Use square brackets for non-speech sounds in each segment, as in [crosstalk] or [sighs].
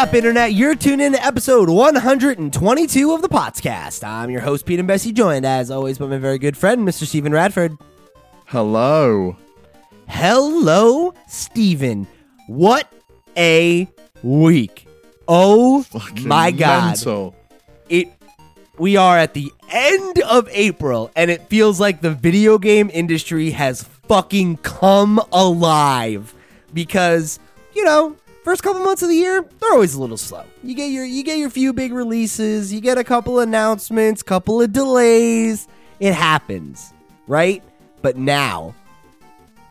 up, Internet? You're tuned in to episode 122 of the podcast. I'm your host, Pete and Bessie, joined as always by my very good friend, Mr. Stephen Radford. Hello. Hello, Stephen. What a week. Oh Fucking my God. mental. It. We are at the end of April, and it feels like the video game industry has fucking come alive because you know first couple months of the year they're always a little slow you get your you get your few big releases you get a couple announcements couple of delays it happens right but now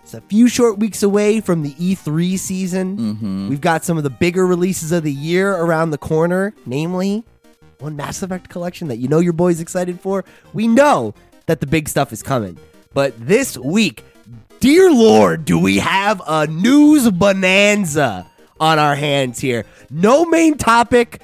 it's a few short weeks away from the E3 season. Mm-hmm. We've got some of the bigger releases of the year around the corner, namely one Mass Effect collection that you know your boy's excited for. We know that the big stuff is coming. But this week, dear Lord, do we have a news bonanza on our hands here. No main topic,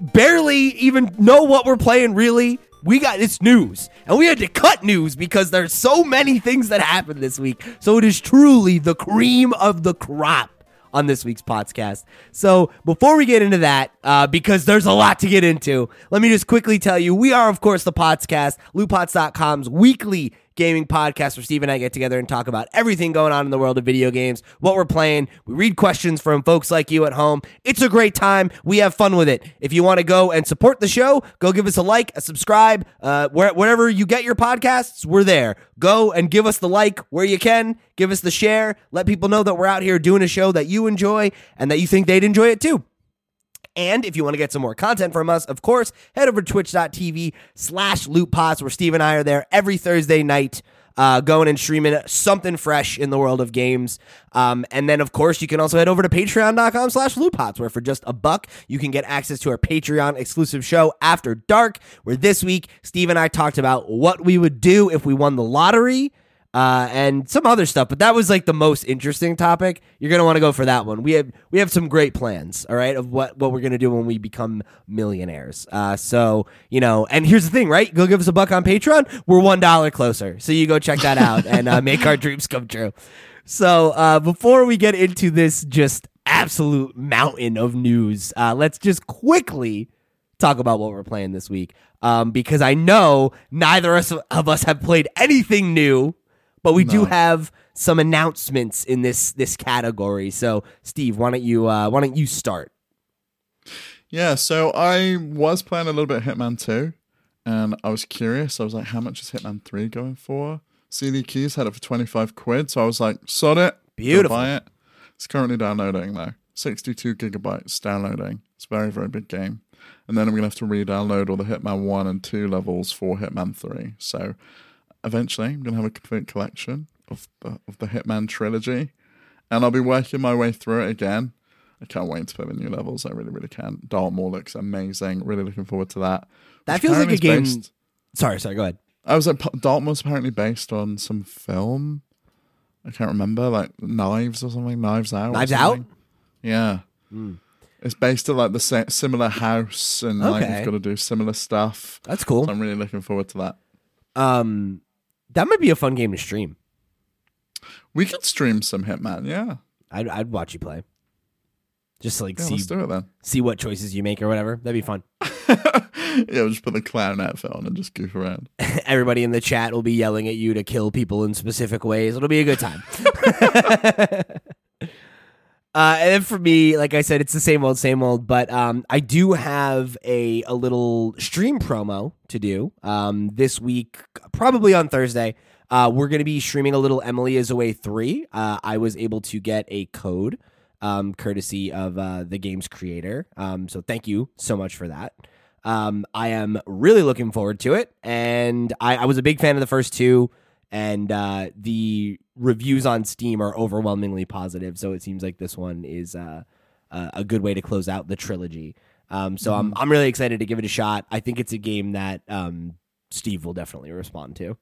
barely even know what we're playing really. We got it's news. And we had to cut news because there's so many things that happened this week. So it is truly the cream of the crop on this week's podcast. So before we get into that, uh, because there's a lot to get into, let me just quickly tell you we are, of course, the podcast, lootpots.com's weekly gaming podcast where Steve and I get together and talk about everything going on in the world of video games, what we're playing. We read questions from folks like you at home. It's a great time. We have fun with it. If you want to go and support the show, go give us a like, a subscribe, uh, where, wherever you get your podcasts, we're there. Go and give us the like where you can, give us the share, let people know that we're out here doing a show that you enjoy and that you think they'd enjoy it too. And if you want to get some more content from us, of course, head over to twitch.tv slash lootpots where Steve and I are there every Thursday night. Uh, going and streaming something fresh in the world of games. Um, and then, of course, you can also head over to patreon.com slash lootpots, where for just a buck, you can get access to our Patreon exclusive show After Dark, where this week, Steve and I talked about what we would do if we won the lottery uh, and some other stuff. But that was like the most interesting topic. You're gonna want to go for that one. We have we have some great plans, all right, of what what we're gonna do when we become millionaires. Uh, so you know, and here's the thing, right? Go give us a buck on Patreon. We're one dollar closer, so you go check that out and uh, make our dreams come true. So uh, before we get into this just absolute mountain of news, uh, let's just quickly talk about what we're playing this week. Um, because I know neither of us have played anything new, but we do have some announcements in this this category. So, Steve, why don't you uh, why don't you start? Yeah, so I was playing a little bit of Hitman 2, and I was curious. I was like, how much is Hitman 3 going for? CD Keys had it for 25 quid, so I was like, sod it. Beautiful. Buy it. It's currently downloading, though. 62 gigabytes downloading. It's a very, very big game. And then I'm going to have to re download all the Hitman 1 and 2 levels for Hitman 3. So eventually, I'm going to have a complete collection of the, of the Hitman trilogy. And I'll be working my way through it again. I can't wait to play the new levels. I really, really can. Dartmoor looks amazing. Really looking forward to that. That feels like a game- based- Sorry, sorry, go ahead. I was like, Dartmoor's apparently based on some film. I can't remember, like Knives or something. Knives Out. Knives Out? Yeah. It's based on like the sa- similar house, and like Okay. you've got to do similar stuff. That's cool. So I'm really looking forward to that. Um, that might be a fun game to stream. We could stream some Hitman. Yeah. I'd, I'd watch you play. Just to, like Yeah, see it see what choices you make or whatever. That'd be fun. [laughs] yeah, we'll just put the clown outfit on and just goof around. [laughs] Everybody in the chat will be yelling at you to kill people in specific ways. It'll be a good time. [laughs] Uh, and for me, like I said, it's the same old, same old. But um, I do have a a little stream promo to do um, this week, probably on Thursday. Uh, we're going to be streaming a little Emily is Away three. Uh, I was able to get a code, um, courtesy of uh, the game's creator. Um, so thank you so much for that. Um, I am really looking forward to it, and I, I was a big fan of the first two and uh, the reviews on Steam are overwhelmingly positive. So it seems like this one is uh, uh, a good way to close out the trilogy. Um, so I'm I'm really excited to give it a shot. I think it's a game that um, Steve will definitely respond to.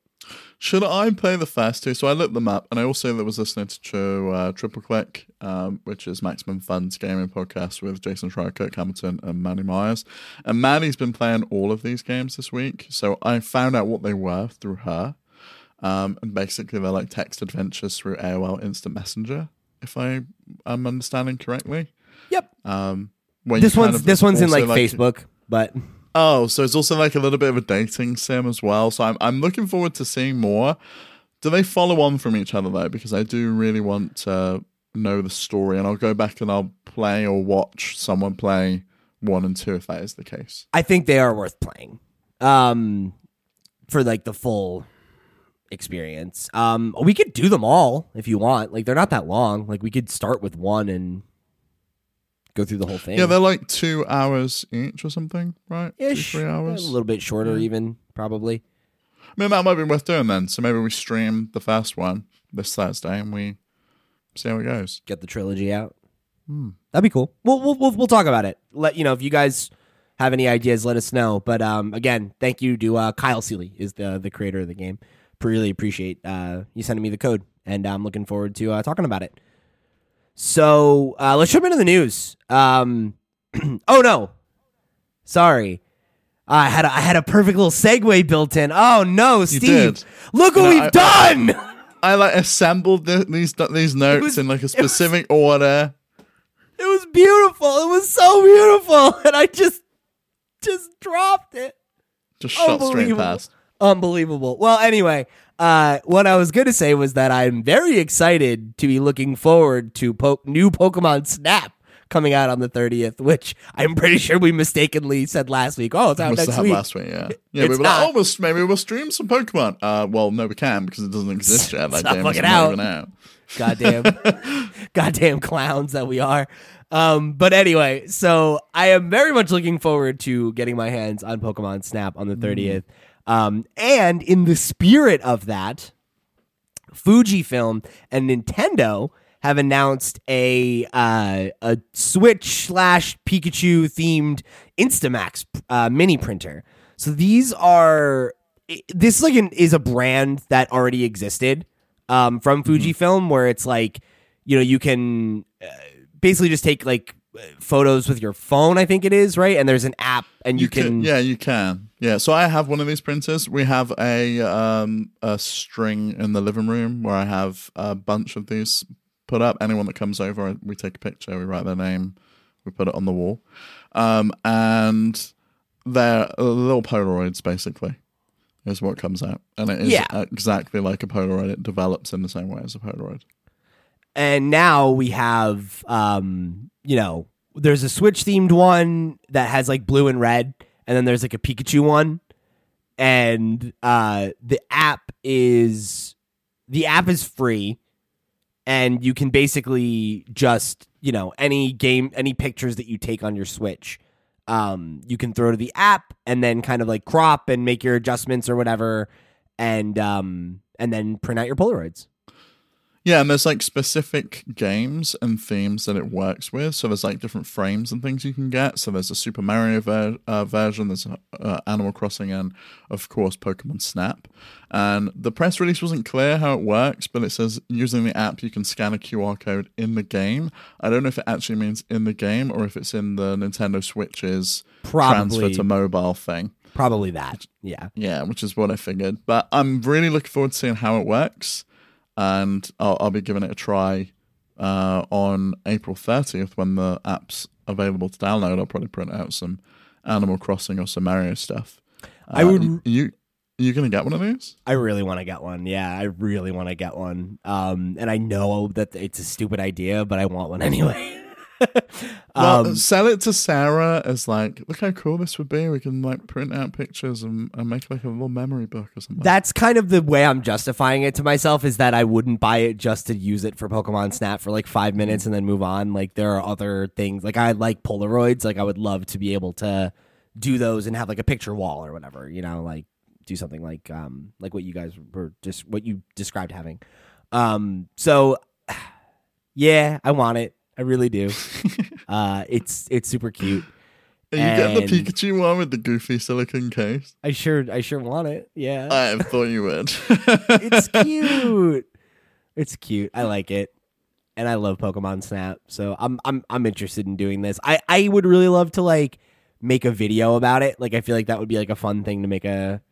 Should I play the first two? So I looked them up, and I also was listening to uh, Triple Click, um, which is Maximum Fun's gaming podcast with Jason Schreier, Kirk Hamilton, and Maddy Myers. And Maddy's been playing all of these games this week, so I found out what they were through her. Um, and basically, they're like text adventures through AOL Instant Messenger, if I am understanding correctly. Yep. Um, Where you This kind one's of this one's in also, like, Facebook, but Oh, so it's also like a little bit of a dating sim as well. So I'm I'm looking forward to seeing more. Do they follow on from each other though? Because I do really want to know the story, and I'll go back and I'll play or watch someone play one and two if that is the case. I think they are worth playing. Um, for like the full experience. Um, we could do them all if you want. Like they're not that long. Like we could start with one and go through the whole thing. Yeah, they're like two hours each or something, right? Two, three hours. A little bit shorter, even probably. I mean, that might be worth doing then. So maybe we stream the first one this Thursday and we see how it goes. Get the trilogy out. Hmm. That'd be cool. We'll, we'll we'll we'll talk about it. Let you know if you guys have any ideas. Let us know. But um, again, thank you to uh, Kyle Seeley is the the creator of the game. Really appreciate uh, you sending me the code, and I'm looking forward to uh, talking about it. So uh, let's jump into the news. Um, [clears throat] oh no, sorry. I had a, I had a perfect little segue built in. Oh no, Steve! Look what No, we've I- done. I like assembled the, these these notes was- in like a was- specific order. It was beautiful. It was so beautiful, [laughs] and I just just dropped it. Just shot straight past. Unbelievable. Well, anyway, uh, what I was going to say was that I'm very excited to be looking forward to po- new Pokemon Snap coming out on the 30th, which I'm pretty sure we mistakenly said last week. Oh, it's out next week. last week, yeah. [laughs] Yeah, we It's were like, oh, we'll, maybe we'll stream some Pokemon. Uh, well, no, we can because it doesn't exist yet. That [laughs] Stop game is fucking out. even out. goddamn [laughs] goddamn clowns that we are um but anyway so i am very much looking forward to getting my hands on pokemon snap on the 30th um and in the spirit of that fujifilm and nintendo have announced a uh, a switch slash pikachu themed Instax uh, mini printer. So these are this is like an, is a brand that already existed um, from Fujifilm, where it's like, you know, you can uh, basically just take like photos with your phone. I think it is right, and there's an app, and you, You can. can, yeah, you can. Yeah, so I have one of these printers. We have a um a string in the living room where I have a bunch of these put up. Anyone that comes over, we take a picture, we write their name, we put it on the wall, um, and they're little Polaroids basically. Is what comes out, and it is Yeah. exactly like a Polaroid. It develops in the same way as a Polaroid. and now we have, um, you know, there's a Switch themed one that has like blue and red, and then there's like a Pikachu one, and uh, the app is the app is free and you can basically just you know any game any pictures that you take on your switch um you can throw to the app and then kind of like crop and make your adjustments or whatever and um and then print out your polaroids Yeah, and there's like specific games and themes that it works with. So there's like different frames and things you can get. So there's a Super Mario ver- uh, version, there's uh, Animal Crossing, and of course Pokemon Snap. And the press release wasn't clear how it works, but it says using the app you can scan a QR code in the game. I don't know if it actually means in the game or if it's in the Nintendo Switch's transfer to mobile thing. probably that yeah Yeah, which is what I figured. But I'm really looking forward to seeing how it works, and I'll, I'll be giving it a try uh, on April 30th when the app's available to download. I'll probably print out some Animal Crossing or some Mario stuff. I Uh, would- You you gonna get one of these? i really want to get one yeah i really want to get one um and i know that it's a stupid idea but i want one [laughs] anyway Well, um sell it to Sarah as like, look how cool this would be. We can like print out pictures and, and make like a little memory book or something. that's kind of the way I'm justifying it to myself is that I wouldn't buy it just to use it for Pokemon Snap for like five minutes and then move on. Like there are other things. Like I like Polaroids. Like I would love to be able to do those and have like a picture wall or whatever. You know, like do something like um like what you guys were just what you described having. Um. So [sighs] yeah, I want it. I really do. [laughs] uh, it's it's super cute. Are you getting the Pikachu one with the goofy silicon case? I sure I sure want it. Yeah. I thought you would. [laughs] it's cute. [laughs] It's cute. I like it. And I love Pokemon Snap. So I'm I'm I'm interested in doing this. I I would really love to like make a video about it. Like I feel like that would be like a fun thing to make a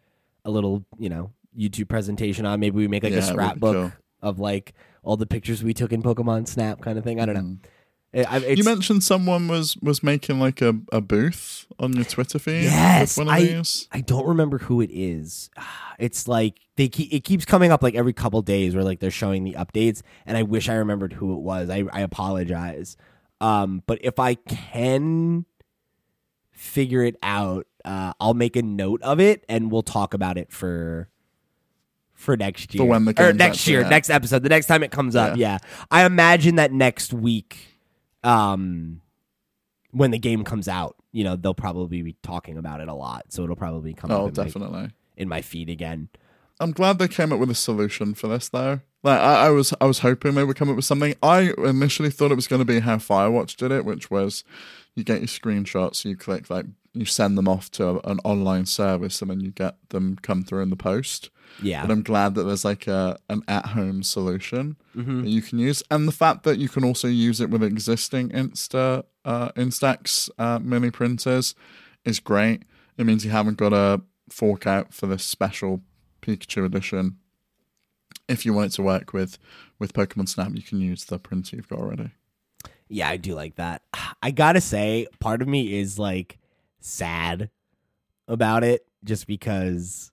a little, you know, YouTube presentation on. Maybe we make like Yeah, a it would be scrapbook cool. of like all the pictures we took in Pokemon Snap kind of thing. I don't know. It- you mentioned someone was was making like a, a booth on your Twitter feed. Yes, one of I- these. I don't remember who it is. [sighs] It's like they keep, it keeps coming up like every couple days where like they're showing the updates, and I wish I remembered who it was. I I apologize. Um, but if I can figure it out, uh, I'll make a note of it, and we'll talk about it for for next year. when the or next year, next episode, the next time it comes up. Yeah, I imagine that next week, um, when the game comes out, you know, they'll probably be talking about it a lot, so it'll probably come Oh, up in my, definitely. in my feed again. I'm glad they came up with a solution for this though. Like I, I was I was hoping they would come up with something. I initially thought it was going to be how Firewatch did it, which was you get your screenshots, you click like you send them off to an online service, and then you get them come through in the post. Yeah, But I'm glad that there's like a an at home solution Mhm. that you can use, and the fact that you can also use it with existing Insta uh, Instax uh, mini printers is great. It means you haven't got to fork out for this special Pikachu edition. If you want it to work with with Pokemon Snap, you can use the printer you've got already. yeah, I do like that. I gotta say, part of me is like sad about it, just because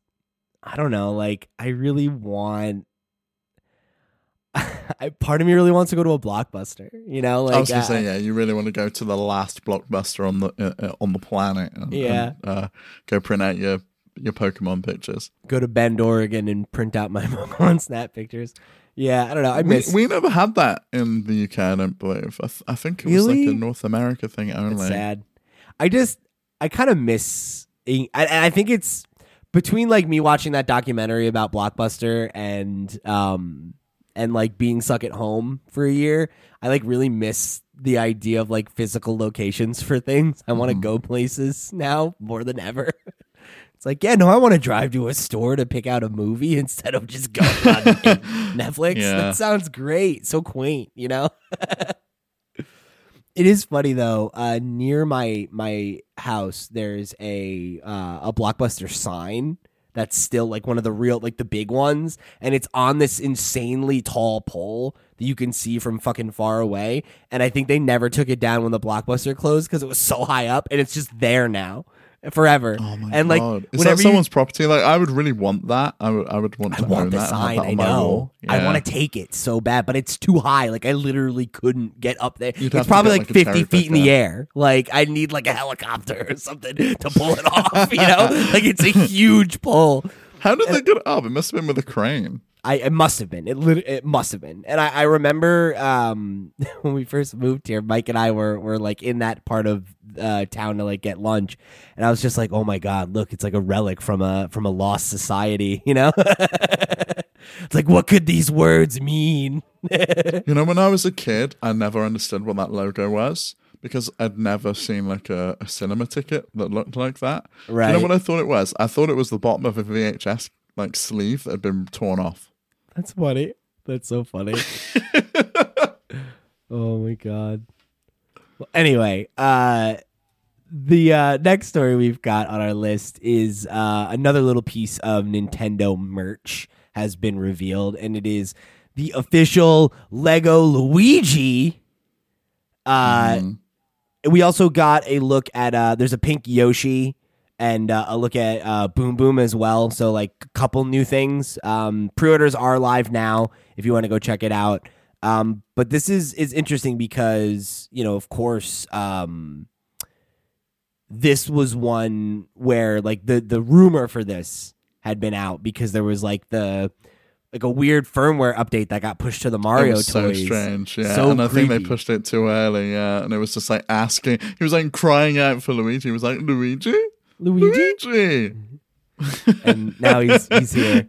I don't know. Like, I really want. [laughs] I, part of me really wants to go to a blockbuster, you know. Like, I was gonna uh, say, yeah, you really want to go to the last blockbuster on the uh, uh, on the planet, and, Yeah. and, uh, go print out your your Pokemon pictures. go to Bend, Oregon, and print out my [laughs] Pokemon Snap pictures. Yeah, I don't know. I We, miss. we never had that in the UK. I don't believe. I, th- I think it was like a North America thing It's only. sad. I just, I kind of miss. I, I think it's between like me watching that documentary about Blockbuster and um and like being stuck at home for a year. I like really miss the idea of like physical locations for things. I want to Mhm. go places now more than ever. [laughs] It's like, yeah, no, I want to drive to a store to pick out a movie [laughs] instead of just going on [laughs] Netflix. Yeah. That sounds great. So quaint, you know? It is funny though. Uh, near my my house, there's a uh, a blockbuster sign that's still like one of the real like the big ones, and it's on this insanely tall pole that you can see from fucking far away. And I think they never took it down when the blockbuster closed because it was so high up, and it's just there now forever. Oh my and like god! Is that you- someone's property? Like, I would really want that. I would. I would want I to want the that. sign. that I know. wall. I want to take it so bad, but it's too high. Like I literally couldn't get up there. You'd it's probably like, like, 50 feet in the air. Like I need like a helicopter or something to pull it [laughs] off. You know, like it's a huge pull. How did they uh, get it up? It must have been with a crane. I it must have been. It lit- it must have been. And I, I remember um, [laughs] when we first moved here, Mike and I were were like in that part of uh, town to like get lunch, and I was just like, oh my god, look, it's like a relic from a from a lost society. [laughs] You know, [laughs] it's like what could these words mean? You know, when I was a kid, I never understood what that logo was because I'd never seen like a, a cinema ticket that looked like that. You know what I thought it was? I thought it was the bottom of a VHS like sleeve that had been torn off. That's funny. That's so funny. [laughs] oh my god. Well, anyway, uh the uh next story we've got on our list is uh another little piece of Nintendo merch has been revealed and it is the official Lego Luigi uh Mhm. we also got a look at uh there's a pink Yoshi and uh, a look at uh Boom Boom as well. So like a couple new things. Um pre-orders are live now if you want to go check it out. Um but this is is interesting because, you know, of course, um this was one where like the the rumor for this had been out because there was like the like a weird firmware update that got pushed to the Mario was so toys. strange, yeah. So and I think they pushed it too early, yeah. And it was just like asking. He was like crying out for Luigi. He was like, Luigi, Luigi Luigi. [laughs] and now he's he's here.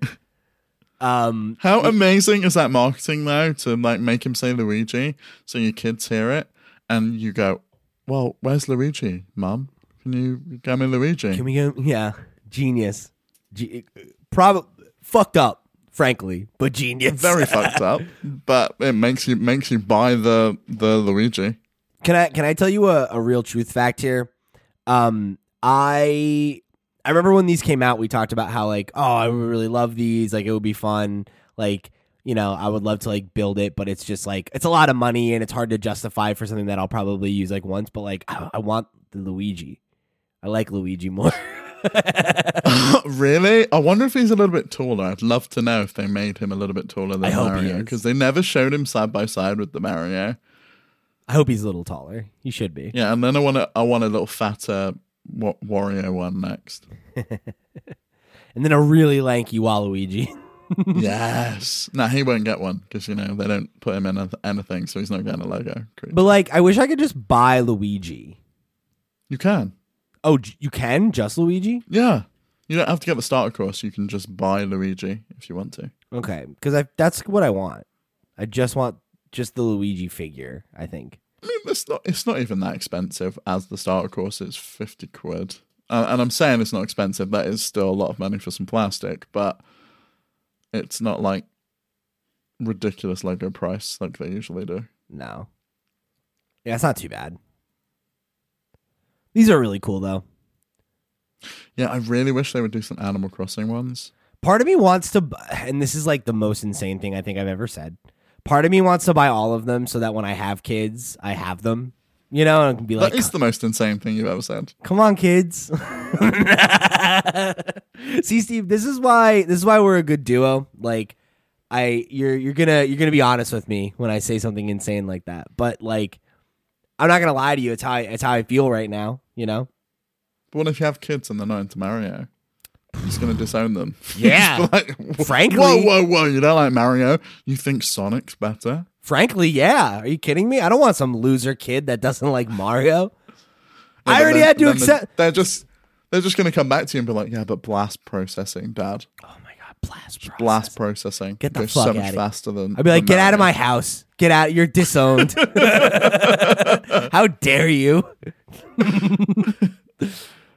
Um, How amazing is that marketing though to like make him say Luigi so your kids hear it and you go, Well, where's Luigi, Mum? Can you get me Luigi? can we go? Yeah, genius. Ge- probably fucked up, frankly, but genius. Very [laughs] fucked up. But it makes you makes you buy the the Luigi. Can I can I tell you a, a real truth fact here? Um, I I remember when these came out, we talked about how like, oh, I would really love these. Like, it would be fun. Like, You know, I would love to like build it, but it's just like it's a lot of money and it's hard to justify for something that I'll probably use like once. But like, I, I want the Luigi. I like Luigi more. [laughs] [laughs] really? I wonder if he's a little bit taller. I'd love to know if they made him a little bit taller than I Mario because they never showed him side by side with the Mario. I hope he's a little taller. He should be. Yeah, and then I want a, I want a little fatter Wa- Wario one next. [laughs] And then a really lanky Waluigi. [laughs] yes. Nah, he won't get one because you know they don't put him in anything, so he's not getting a Lego. creature. but like, I wish I could just buy Luigi. you can. Oh, you can just Luigi? Yeah. You don't have to get the starter course. You can just buy Luigi if you want to. Okay, because that's what I want. I just want just the Luigi figure. I think. I mean, it's not it's not even that expensive as the starter course. It's fifty quid, uh, and I'm saying it's not expensive. That is still a lot of money for some plastic, but it's not like ridiculous Lego price like they usually do. No. Yeah, it's not too bad. These are really cool though. Yeah, I really wish they would do some Animal Crossing ones. Part of me wants to, and this is like the most insane thing I think I've ever said. Part of me wants to buy all of them so that when I have kids, I have them. You know, and I can be like, that is the most insane thing you've ever said. Come on, kids. [laughs] See, Steve, this is why this is why we're a good duo. Like, I you're you're gonna you're gonna be honest with me when I say something insane like that. But like, I'm not gonna lie to you. It's how I, it's how I feel right now. You know. But what if you have kids and they're not into Mario? You're gonna disown them. [laughs] Yeah. Like, Frankly- whoa, whoa, whoa! You don't like Mario? You think Sonic's better? Frankly, yeah. Are you kidding me? I don't want some loser kid that doesn't like Mario. Yeah, I already then- had to accept. They're just they're just going to come back to you and be like, "Yeah, but blast processing, Dad. Oh my god, blast, process. Blast processing Get the goes fuck so much faster than." I'd be like, than get out of my house. Get out. You're disowned. [laughs] [laughs] How dare you?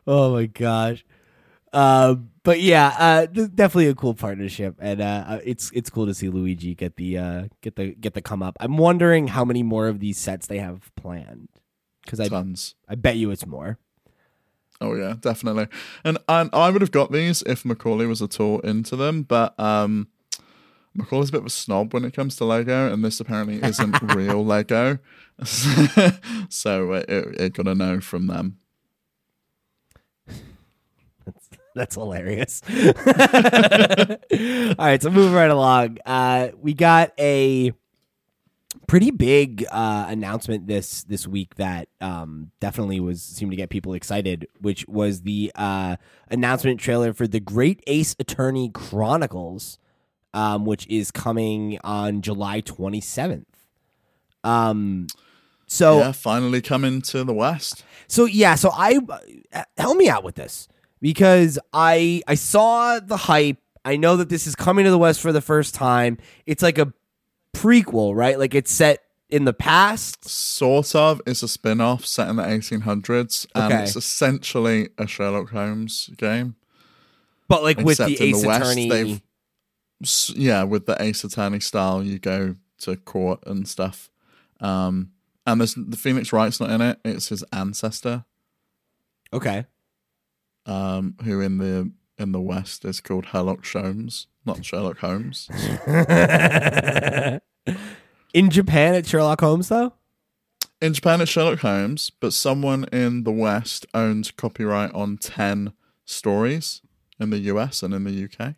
oh my gosh. Uh, but yeah, uh, definitely a cool partnership, and uh, uh, it's it's cool to see Luigi get the uh, get the get the come up. I'm wondering how many more of these sets they have planned, because I Tons. I bet you it's more. Oh yeah, definitely. And and I would have got these if Macaulay was at all into them, but um, Macaulay's a bit of a snob when it comes to Lego, and this apparently isn't [laughs] real Lego, [laughs] so it, it got a no from them. That's hilarious. [laughs] All right, so moving right along. Uh, we got a pretty big uh, announcement this this week that um, definitely was seemed to get people excited, which was the uh, announcement trailer for the Great Ace Attorney Chronicles, um, which is coming on July twenty seventh. Um, so yeah, finally coming to the West. so yeah, so I uh, help me out with this because I I saw the hype. I know that this is coming to the West for the first time. It's like a prequel, right? Like it's set in the past. Sort of. It's a spin off set in the 1800s, and Okay. it's essentially a Sherlock Holmes game. But like with the the Ace West, Attorney, Yeah, with the Ace Attorney style, you go to court and stuff. Um, and there's the Phoenix Wright's not in it. It's his ancestor, okay, um, who in the in the West is called Herlock Sholmes, not Sherlock Holmes. [laughs] in Japan it's Sherlock Holmes though. In Japan, it's Sherlock Holmes, but someone in the West owns copyright on ten stories in the US and in the UK.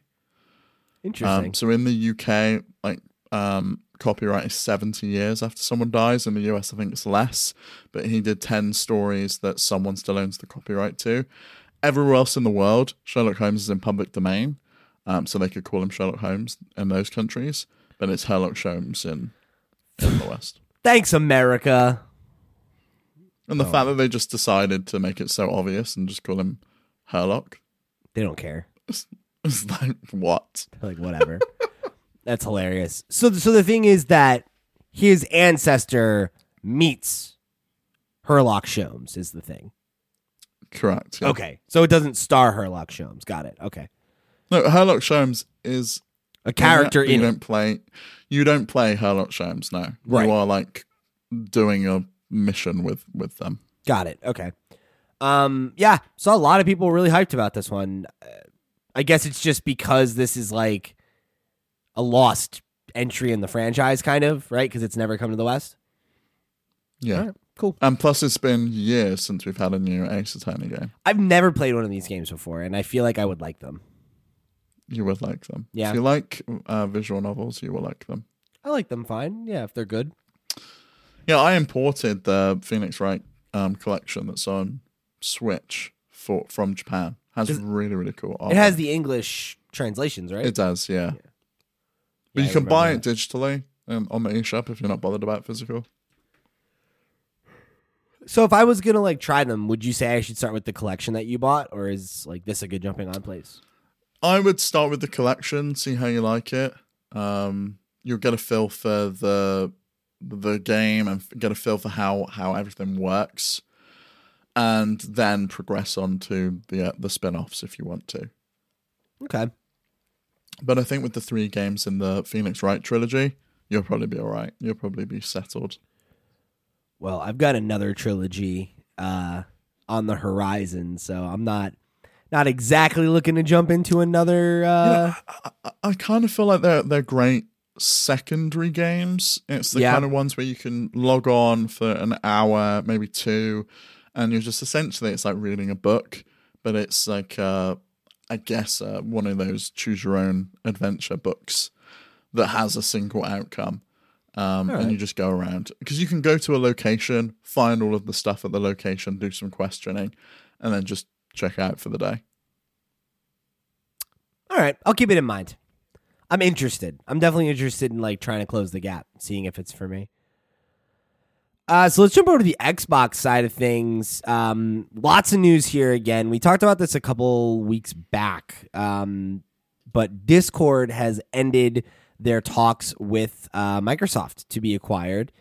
Interesting. Um, so in the UK, like um, copyright is seventy years after someone dies. In the US, I think it's less. But he did ten stories that someone still owns the copyright to. Everywhere else in the world, Sherlock Holmes is in public domain, um, so they could call him Sherlock Holmes in those countries. But it's Herlock Sholmes in in the West. Thanks, America. And the fact that they just decided to make it so obvious and just call him Herlock, They don't care. it's like what? like whatever. [laughs] That's hilarious. So so the thing is that his ancestor meets Herlock Sholmes is the thing. Correct. yeah. Okay. So it doesn't star Herlock Sholmes. Got it. Okay. No, Herlock Sholmes is A character but you in it. don't play. You don't play Herlock Sholmes. No, Right. you are like doing a mission with with them. Got it. Okay. Um yeah, saw a lot of people really hyped about this one. Uh, I guess it's just because this is like a lost entry in the franchise, kind of right because it's never come to the West. Yeah. Right, cool. And plus, it's been years since we've had a new Ace Attorney game. I've never played one of these games before, and I feel like I would like them. You would like them. Yeah. If you like uh, visual novels, you will like them. I like them fine. Yeah, if they're good. Yeah, I imported the Phoenix Wright um, collection that's on Switch for from Japan. Has Does- really really cool. Art. It has the English translations, right? It does, yeah. Yeah, But I you can buy that. it digitally um, on the eShop if you're not bothered about physical. So if I was gonna like try them, would you say I should start with the collection that you bought, or is like this a good jumping on place? I would start with the collection, see how you like it. Um, you'll get a feel for the the game and get a feel for how how everything works, and then progress on to the uh, the spin-offs if you want to. Okay. But I think with the three games in the Phoenix Wright trilogy, you'll probably be all right. You'll probably be settled. Well, I've got another trilogy uh, on the horizon, so I'm not not exactly looking to jump into another. Uh, I, I, I kind of feel like they're they're great secondary games. It's the Yeah. kind of ones where you can log on for an hour, maybe two, and you're just essentially it's like reading a book, but it's like uh, I guess uh, one of those choose your own adventure books that has a single outcome. Um, Alright. And you just go around because you can go to a location, find all of the stuff at the location, do some questioning, and then just check out for the day. all right, I'll keep it in mind. I'm interested. I'm definitely interested in like trying to close the gap, seeing if it's for me. Uh, so let's jump over to the Xbox side of things. Um, lots of news here again. We talked about this a couple weeks back, um, but Discord has ended their talks with uh, Microsoft to be acquired,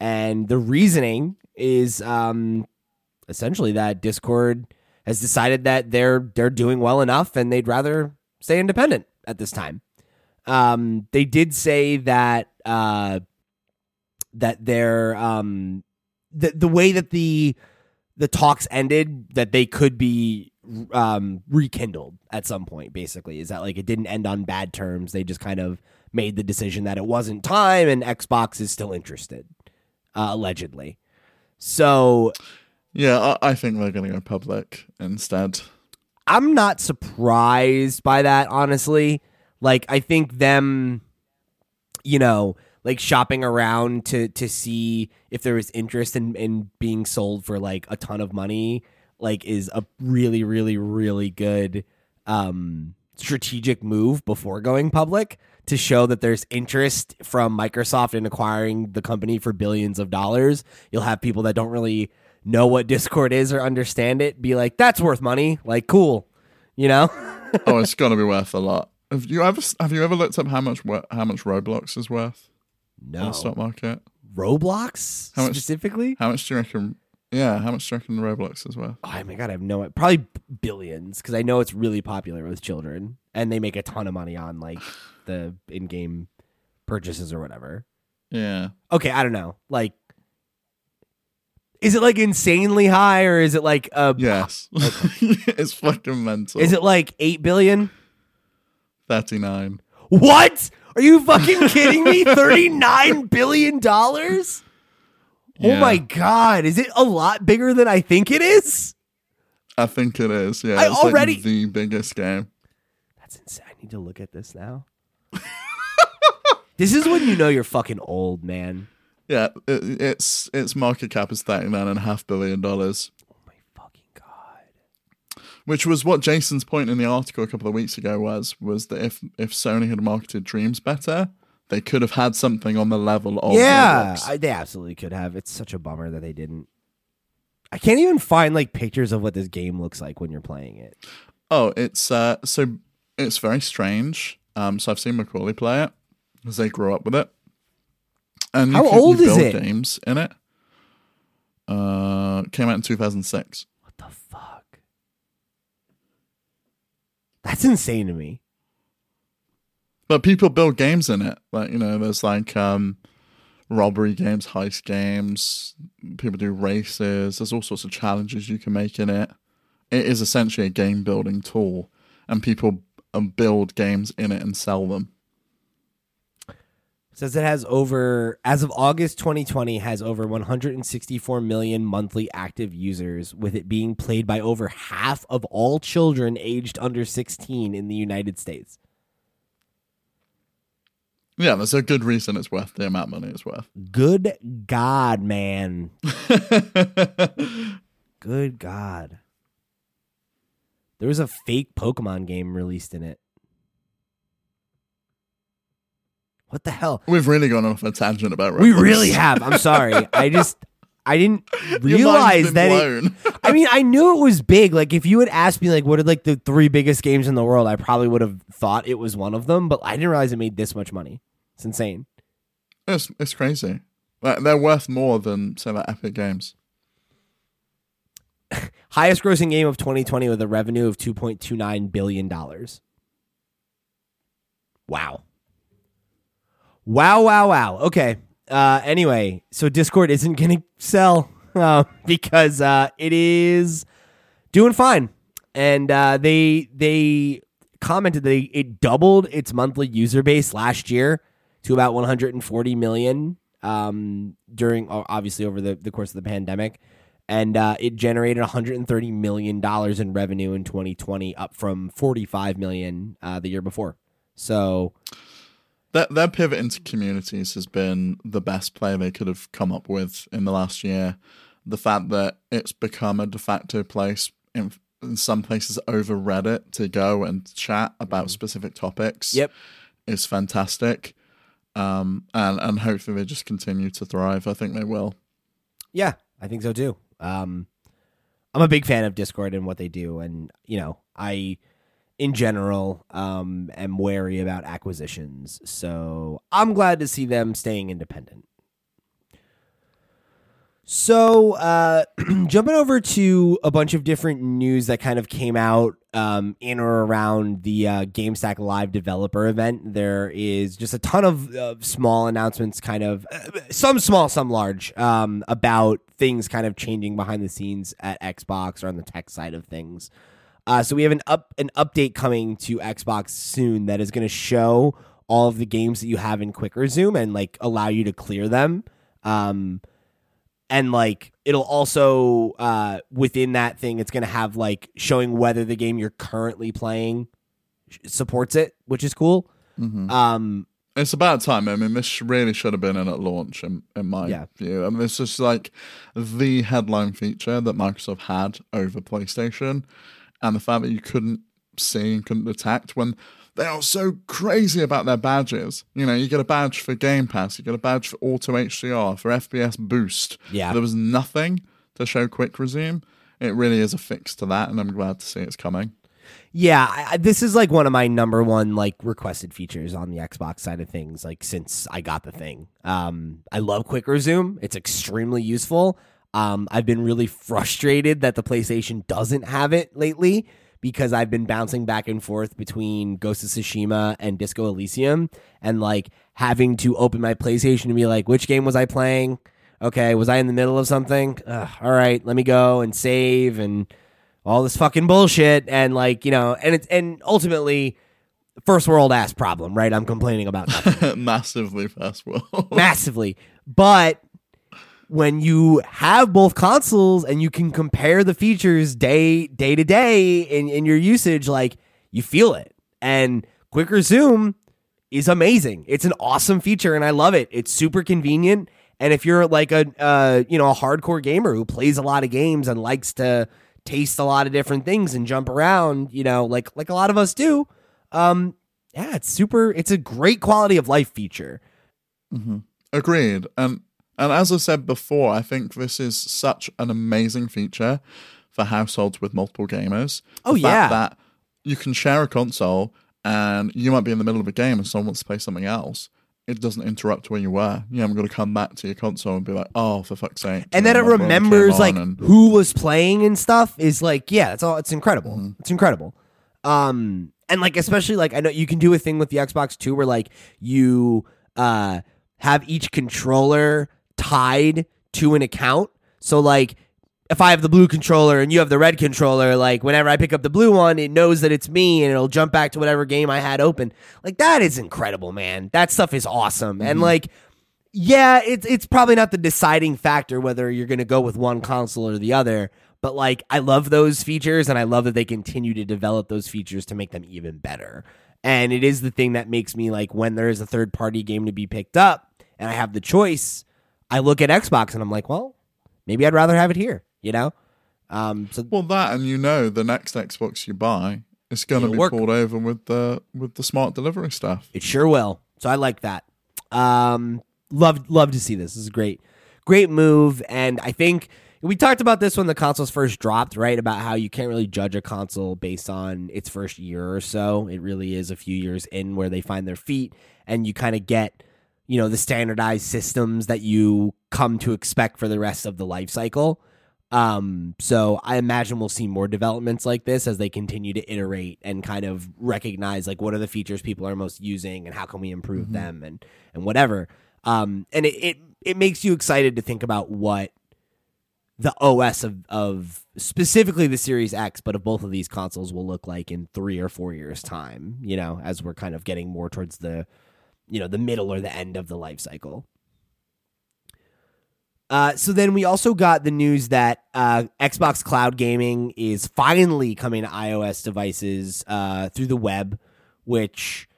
and the reasoning is um, essentially that Discord has decided that they're they're doing well enough and they'd rather stay independent at this time. Um, they did say that uh, that they're um, the the way that the the talks ended that they could be um, rekindled at some point. Basically, is that like it didn't end on bad terms? They just kind of made the decision that it wasn't time, and Xbox is still interested, uh, allegedly. So Yeah, I, I think they're going to go public instead. I'm not surprised by that, honestly. Like, I think them, you know, like shopping around to to see if there was interest in in being sold for like a ton of money, like, is a really, really, really good um strategic move before going public to show that there's interest from Microsoft in acquiring the company for billions of dollars. You'll have people that don't really know what Discord is or understand it be like, that's worth money. Like, cool. You know? [laughs] oh, it's gonna be [laughs] worth a lot. Have you ever have you ever looked up how much how much Roblox is worth No. the stock market? Roblox How much- specifically? How much do you reckon? Yeah, how much do you reckon Roblox is worth? Oh my god, I have no idea probably billions because I know it's really popular with children and they make a ton of money on like the in-game purchases or whatever. Yeah, Okay, I don't know. Like is it like insanely high or is it like uh yes, [laughs] it's fucking mental. is it like 8 billion? thirty nine? What? Are you fucking kidding me? [laughs] 39 billion dollars? Oh my god, is it a lot bigger than I think it is? I think it is. Yeah, I it's already- like the biggest game. That's insane. I need to look at this now. this is when you know you're fucking old, man. Yeah, it, its its market cap is thirty nine and a half billion dollars, Oh my fucking god. which was what Jason's point in the article a couple of weeks ago was was that if if Sony had marketed Dreams better, they could have had something on the level of yeah, I, they absolutely could have. It's such a bummer that they didn't. I can't even find like pictures of what this game looks like when you're playing it. Oh, it's uh, so it's very strange. Um, so I've seen Macaulay play it because they grew up with it. And How can- old is build it? Games in it. Uh, came out in two thousand six. What the fuck? That's insane to me. But people build games in it. Like you know, there's like um, robbery games, heist games. People do races. There's all sorts of challenges you can make in it. It is essentially a game building tool, and people um, build games in it and sell them. Says it has over as of August 2020 has over 164 million monthly active users with it being played by over half of all children aged under 16 in the United States. Yeah, there's a good reason it's worth the amount of money it's worth. Good god, man. [laughs] Good god. There was a fake Pokemon game released in it. What the hell? We've really gone off a tangent about We really have. I'm sorry. I just [laughs] I didn't [laughs] realize that it. [laughs] I mean, I knew it was big. Like if you had asked me like what are like the three biggest games in the world, I probably would have thought it was one of them, but I didn't realize it made this much money. It's insane. it's, it's crazy. Like, they're worth more than, say, like Epic Games. [laughs] Highest grossing game of 2020 with a revenue of 2.29 billion dollars. Wow. Wow, wow, wow. Okay. Uh anyway, so Discord isn't going to sell [laughs] uh, because uh it is doing fine. And uh they they commented that it doubled its monthly user base last year to about 140 million um during obviously over the, the course of the pandemic and uh, it generated 130 million dollars in revenue in 2020 up from 45 million uh, the year before so Their, their pivot into communities has been the best play they could have come up with in the last year. The fact that it's become a de facto place in, in some places over Reddit to go and chat about specific topics yep is fantastic. Um, and, and hopefully they just continue to thrive. I think they will. yeah i think so too um, i'm a big fan of discord and what they do and you know i in general um, am wary about acquisitions so i'm glad to see them staying independent So, uh, [clears throat] jumping over to a bunch of different news that kind of came out um, in or around the uh, GameStack Live developer event, there is just a ton of uh, small announcements, kind of uh, some small, some large, um, about things kind of changing behind the scenes at Xbox or on the tech side of things. Uh, so we have an up an update coming to Xbox soon that is going to show all of the games that you have in Quick Resume and like allow you to clear them. Um, and like it'll also uh within that thing it's going to have like showing whether the game you're currently playing sh- supports it which is cool Mhm. um It's about time. I mean, this really should have been in at launch, in, in my Yeah. view. I mean, it's just like the headline feature that Microsoft had over PlayStation, and the fact that you couldn't see and couldn't detect when they are so crazy about their badges. You know, you get a badge for Game Pass, you get a badge for Auto HDR, for FPS Boost. Yeah. There was nothing to show Quick Resume. It really is a fix to that, and I'm glad to see it's coming. yeah I, this is like one of my number one like requested features on the xbox side of things like since i got the thing um i love quick resume it's extremely useful um i've been really frustrated that the playstation doesn't have it lately because I've been bouncing back and forth between Ghost of Tsushima and Disco Elysium and like having to open my PlayStation and be like, which game was I playing? Okay, was I in the middle of something? Ugh, all right, let me go and save and all this fucking bullshit and like, you know, and it's and ultimately first world ass problem, right? I'm complaining about [laughs] Massively fast world. massively. But when you have both consoles and you can compare the features day day to day in, in your usage, like you feel it. And quick resume is amazing. It's an awesome feature and I love it. It's super convenient. And if you're like a uh, you know a hardcore gamer who plays a lot of games and likes to taste a lot of different things and jump around, you know, like like a lot of us do, um, yeah, it's super. It's a great quality of life feature. Agreed. And and as I said before, I think this is such an amazing feature for households with multiple gamers. Oh, yeah. that you can share a console and you might be in the middle of a game and someone wants to play something else. It doesn't interrupt where you were. You haven't got to come back to your console and be like, "Oh, for fuck's sake!" and then it You know, what- what came remembers like and- who was playing and stuff is like yeah it's all it's incredible Mm-hmm. it's incredible um and like especially like i know you can do a thing with the xbox too where like you uh have each controller tied to an account so like if I have the blue controller and you have the red controller, like whenever I pick up the blue one, it knows that it's me and it'll jump back to whatever game I had open. Like that is incredible, man. That stuff is awesome. And mm-hmm. like yeah, it's it's probably not the deciding factor whether you're going to go with one console or the other, but like I love those features and I love that they continue to develop those features to make them even better. And it is the thing that makes me like when there is a third party game to be picked up and I have the choice, I look at Xbox and I'm like, well, maybe I'd rather have it here, you know? Um so Well, that and you know the next Xbox you buy is going to be work. pulled over with the with the smart delivery stuff. It sure will. So I like that. Um, love love to see this. This is great, great move. And I think we talked about this when the consoles first dropped, right? About how you can't really judge a console based on its first year or so. It really is a few years in where they find their feet, and you kind of get, you know, the standardized systems that you come to expect for the rest of the life cycle. Um, so I imagine we'll see more developments like this as they continue to iterate and kind of recognize like what are the features people are most using and how can we improve them and and whatever. Um, and it, it it makes you excited to think about what the OS of of specifically the Series X, but of both of these consoles will look like in three or four years time. You know, as we're kind of getting more towards the you know the middle or the end of the life cycle. Uh, so then we also got the news that uh, Xbox Cloud Gaming is finally coming to iOS devices uh, through the web, which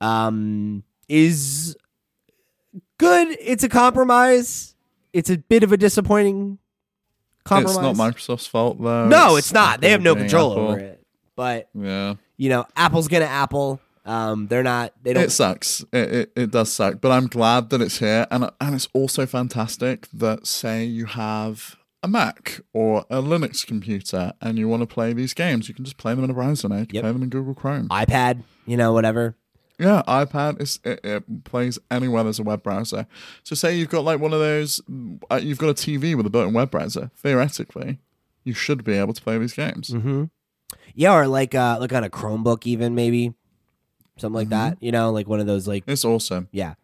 um, is good. It's a compromise. It's a bit of a disappointing compromise. It's not Microsoft's fault though. no, it's not. They have no control Apple. over it. But Yeah, you know, Apple's gonna Apple. Um, they're not. They don't. it sucks. It, it it does suck, but I'm glad that it's here, and and it's also fantastic that say you have a Mac or a Linux computer and you want to play these games, you can just play them in a browser now. You can Yep. play them in Google Chrome. iPad. You know, whatever. Yeah, iPad is it, it plays anywhere there's a web browser. So say you've got like one of those, uh, you've got a TV with a built-in web browser. Theoretically, you should be able to play these games. Mm-hmm. Yeah, or like uh, like on a Chromebook, even maybe something like that. You know, like one of those like It's awesome. Yeah.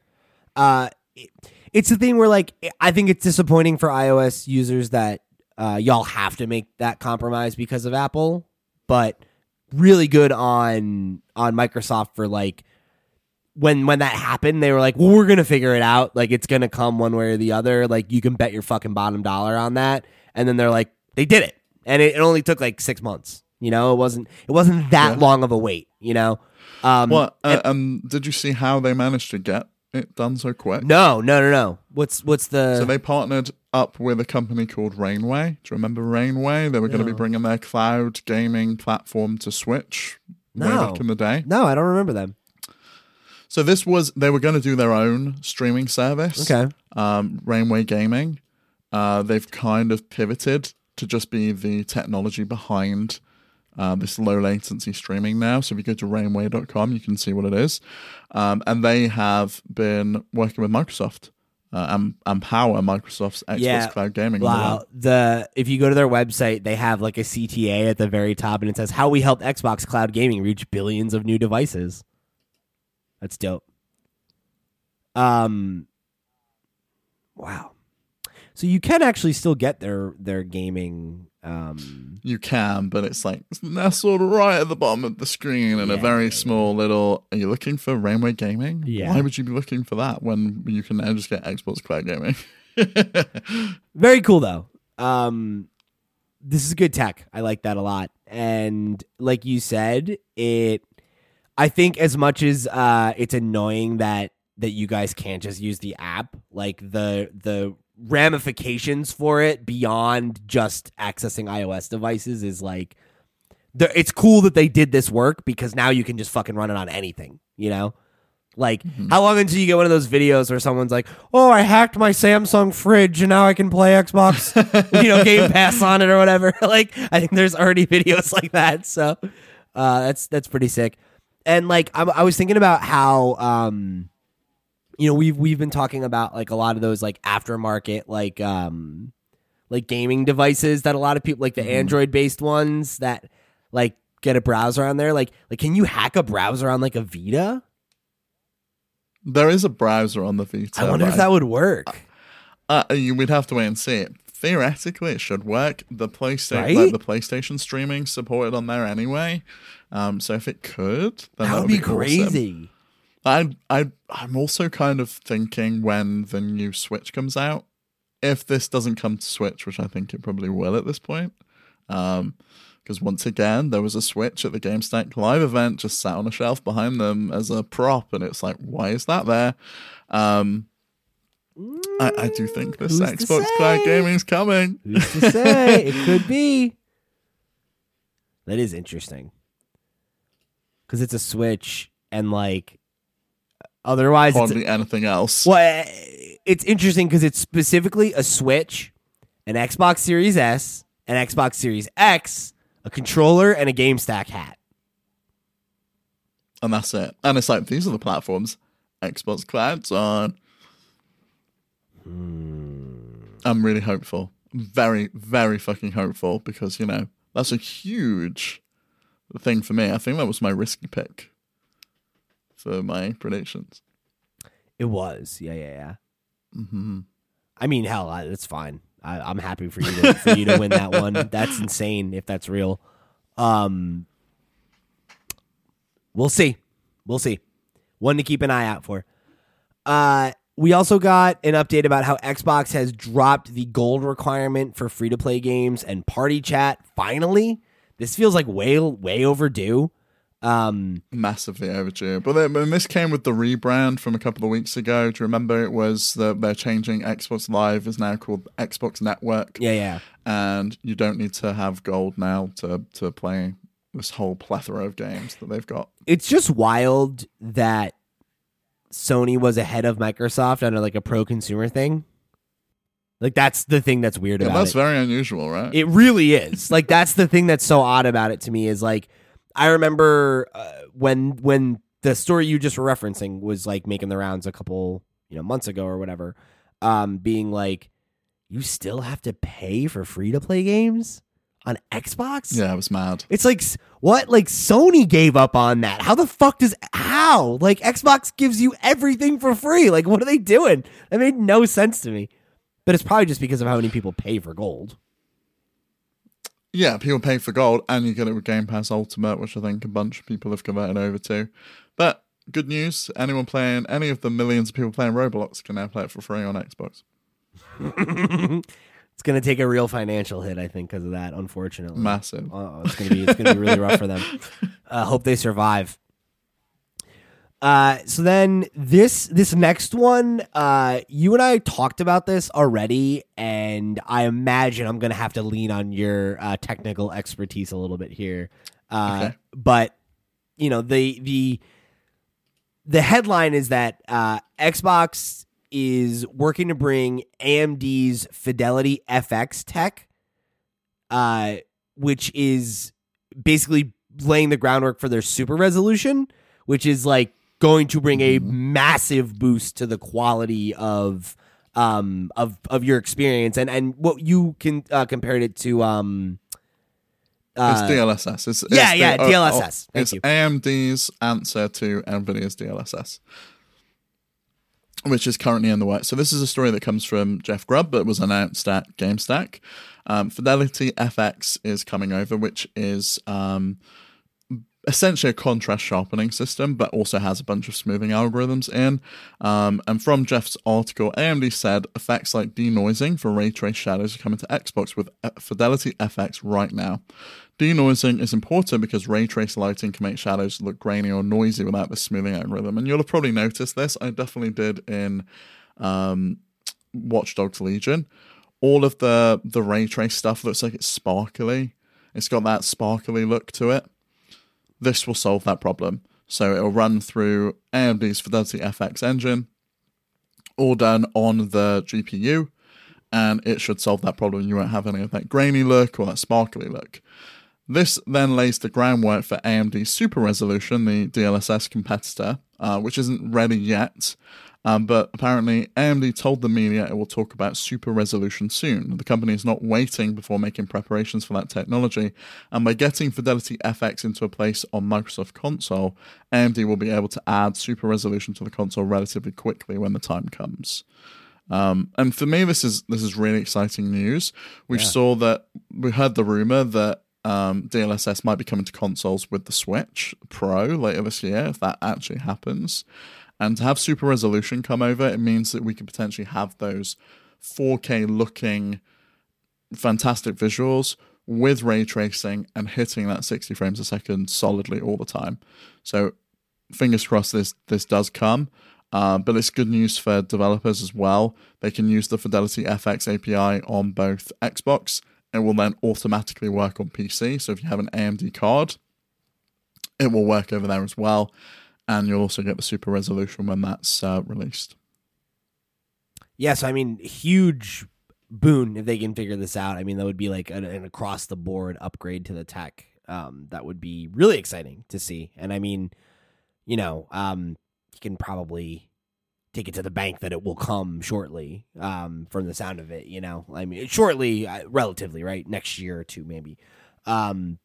Uh, it- it's the thing where like I think it's disappointing for iOS users that uh, y'all have to make that compromise because of Apple, but really good on on Microsoft for like when when that happened, they were like, "Well, we're gonna figure it out. Like it's gonna come one way or the other. Like you can bet your fucking bottom dollar on that." And then they're like, "They did it," and it, it only took like six months. You know, it wasn't it wasn't that Yeah. long of a wait. You know. Um, What? Uh, um, did you see how they managed to get it done so quick? No, no, no, no. What's what's the? So they partnered up with a company called Rainway. Do you remember Rainway? They were going to be No. bringing their cloud gaming platform to Switch way No. back in the day. no, I don't remember them. So this was they were going to do their own streaming service. Okay. um, Rainway Gaming. Uh, they've kind of pivoted to just be the technology behind uh, this low latency streaming now. So if you go to rainway.com, you can see what it is. Um, and they have been working with Microsoft uh, and, and power Microsoft's Xbox Yeah. Cloud Gaming. Wow. The if you go to their website, they have like a CTA at the very top, and it says how we helped Xbox Cloud Gaming reach billions of new devices. That's dope. Um. Wow. So you can actually still get their their gaming. Um. You can, but it's like nestled right at the bottom of the screen in a very small little. Are you looking for Rainway Gaming? Yeah. Why would you be looking for that when you can now just get Xbox Cloud Gaming? [laughs] Very cool though. Um this is good tech. I like that a lot. And like you said, it I think as much as uh it's annoying that that you guys can't just use the app, like the the ramifications for it beyond just accessing iOS devices is like it's cool that they did this work because now you can just fucking run it on anything, you know? Like, how long until you get one of those videos where someone's like, "Oh, I hacked my Samsung fridge and now I can play Xbox, [laughs] you know, Game Pass on it or whatever." [laughs] like, I think there's already videos like that, so uh, that's that's pretty sick. And like, I, I was thinking about how, um, you know, we've we've been talking about like a lot of those like aftermarket like um like gaming devices that a lot of people like the Android based ones that like get a browser on there. Like, like can you hack a browser on like a Vita? there is a browser on the Vita. I wonder if that would work. Uh, you would have to wait and see it. theoretically it should work. The PlayStation, Right? like the PlayStation streaming supported on there anyway. Um, so if it could, then That would be awesome. crazy. I I I'm also kind of thinking when the new Switch comes out, if this doesn't come to Switch, which I think it probably will at this point, um, because once again there was a Switch at the GameStack Live event just sat on a shelf behind them as a prop, and it's like, why is that there? Um, I, I do think this Who's to Xbox Cloud Gaming is coming. Who's to say? it could be. That is interesting. Because it's a Switch, and like, otherwise, it's, Hardly anything else. well, it's interesting because it's specifically a Switch, an Xbox Series S, an Xbox Series X, a controller, and a Game Stack hat. and that's it. And it's like these are the platforms Xbox Cloud's on. Hmm. I'm really hopeful, very, very fucking hopeful because you know that's a huge thing for me. I think that was my risky pick for my predictions. It was, yeah, yeah, yeah. hmm I mean, hell, I, it's fine. I, I'm happy for you to, for you to win that one. [laughs] That's insane if that's real. Um, we'll see. We'll see. One to keep an eye out for. Uh, we also got an update about how Xbox has dropped the gold requirement for free to play games and party chat. Finally, this feels like way way overdue. Um, Massively overdue. But then, when this came with the rebrand from a couple of weeks ago. Do you remember it was that they're changing Xbox Live is now called Xbox Network, yeah, yeah. and you don't need to have gold now to to play this whole plethora of games that they've got. it's just wild that Sony was ahead of Microsoft on like a pro consumer thing. Like that's the thing that's weird Yeah, about that's it. very unusual, right? It really is. like that's the thing that's so odd about it to me is like I remember uh, when when the story you just were referencing was like making the rounds a couple you know months ago or whatever, um, being like you still have to pay for free to play games on Xbox. yeah, it was mad. It's like what? Like Sony gave up on that. How the fuck does how? Like Xbox gives you everything for free. Like what are they doing? That made no sense to me. But it's probably just because of how many people pay for gold. Yeah, people pay for gold, and you get it with Game Pass Ultimate, which I think a bunch of people have converted over to. But good news: anyone playing any of the millions of people playing Roblox can now play it for free on Xbox. [laughs] It's gonna take a real financial hit, I think, because of that. Unfortunately, Massive. Oh, it's gonna be it's gonna be really rough for them. [laughs] Uh, hope they survive. Uh, so then this this next one, uh, you and I talked about this already, and I imagine I'm gonna have to lean on your uh, technical expertise a little bit here. Uh, Okay. but you know the the the headline is that uh, Xbox is working to bring AMD's Fidelity FX tech, uh, which is basically laying the groundwork for their super resolution, which is like going to bring a massive boost to the quality of um of of your experience and and what you can uh, compared it to um it's uh, DLSS. It's, it's yeah, the- yeah, oh, oh, DLSS. Thank it's you. AMD's answer to NVIDIA's DLSS, which is currently in the works. So this is a story that comes from Jeff Grubb, but was announced at GameStack. Um, Fidelity FX is coming over, which is um, essentially a contrast sharpening system, but also has a bunch of smoothing algorithms in. Um, and from Jeff's article, AMD said effects like denoising for ray trace shadows are coming to Xbox with uh, Fidelity FX right now. Denoising is important because ray trace lighting can make shadows look grainy or noisy without the smoothing algorithm. And you'll have probably noticed this. I definitely did in um, Watch Dogs Legion. All of the the ray trace stuff looks like it's sparkly. It's got that sparkly look to it this will solve that problem. So it'll run through AMD's Fidelity FX engine, all done on the GPU, and it should solve that problem. You won't have any of that grainy look or that sparkly look. This then lays the groundwork for AMD Super Resolution, the DLSS competitor, uh, which isn't ready yet. Um, but apparently, AMD told the media it will talk about super resolution soon. The company is not waiting before making preparations for that technology, and by getting Fidelity FX into a place on Microsoft console, AMD will be able to add super resolution to the console relatively quickly when the time comes. Um, and for me, this is this is really exciting news. We Yeah. saw that we heard the rumor that um, DLSS might be coming to consoles with the Switch Pro later this year, if that actually happens. And to have super resolution come over, it means that we could potentially have those 4K looking fantastic visuals with ray tracing and hitting that 60 frames a second solidly all the time. So fingers crossed this this does come. Uh, but it's good news for developers as well. They can use the Fidelity FX API on both Xbox It will then automatically work on PC. So if you have an AMD card, it will work over there as well. And you'll also get the super resolution when that's uh, released. Yes, I mean, huge boon if they can figure this out. I mean, that would be like an, an across the board upgrade to the tech. Um, that would be really exciting to see. And I mean, you know, um, you can probably take it to the bank that it will come shortly. Um, from the sound of it, you know, I mean, shortly, uh, relatively, right? Next year or two, maybe. Um,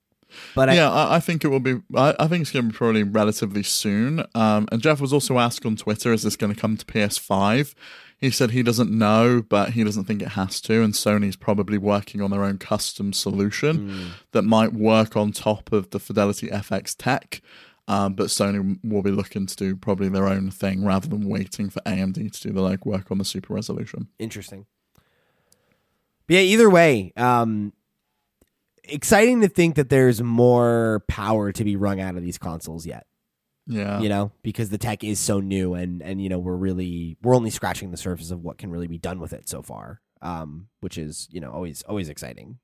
but I, yeah, I, I think it will be. I, I think it's going to be probably relatively soon. Um, and Jeff was also asked on Twitter, "Is this going to come to PS5?" He said he doesn't know, but he doesn't think it has to. And Sony's probably working on their own custom solution Mm, that might work on top of the Fidelity FX tech. Um, but Sony will be looking to do probably their own thing rather than waiting for AMD to do the like work on the super resolution. interesting. But yeah, either way, um, exciting to think that there's more power to be wrung out of these consoles yet. Yeah, you know, because the tech is so new and and you know we're really we're only scratching the surface of what can really be done with it so far. Um, which is you know always always exciting.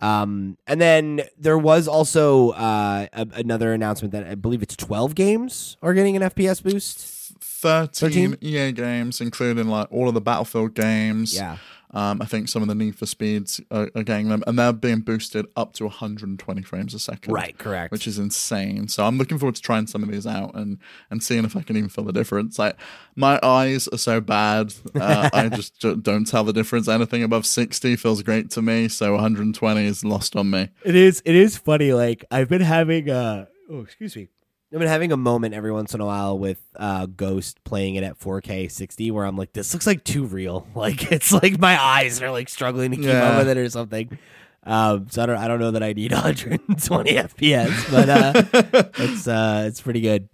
Um, and then there was also uh a, another announcement that I believe it's twelve games are getting an FPS boost. 13, 13? EA games, including like all of the Battlefield games. Yeah, Um, I think some of the Need for Speeds are, are getting them, and they're being boosted up to 120 frames a second. right, correct. Which is insane. So I'm looking forward to trying some of these out and and seeing if I can even feel the difference. Like my eyes are so bad, uh, I [laughs] just j- don't tell the difference. Anything above 60 feels great to me. So 120 is lost on me. It is. It is funny. Like I've been having. Uh, oh, excuse me. I've been having a moment every once in a while with uh, Ghost playing it at 4K 60, where I'm like, this looks like too real. [laughs] Like it's like my eyes are like struggling to keep Yeah. up with it or something. Um, so I don't. I don't know that I need [laughs] 120 FPS, but uh, [laughs] it's uh, it's pretty good.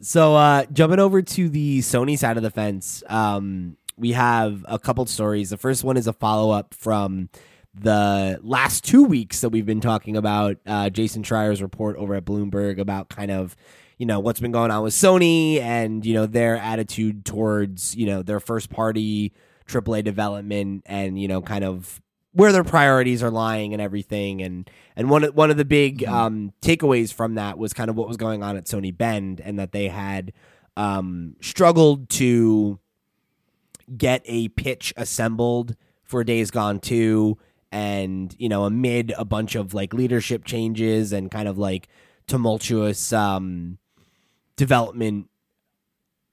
So uh, jumping over to the Sony side of the fence, um, we have a couple stories. The first one is a follow up from the last two weeks that we've been talking about uh, Jason Schreier's report over at Bloomberg about kind of you know what's been going on with Sony and you know their attitude towards you know their first party AAA development and you know kind of where their priorities are lying and everything. And and one of, one of the big um, takeaways from that was kind of what was going on at Sony Bend and that they had um, struggled to get a pitch assembled for Days Gone 2 and you know amid a bunch of like leadership changes and kind of like tumultuous um development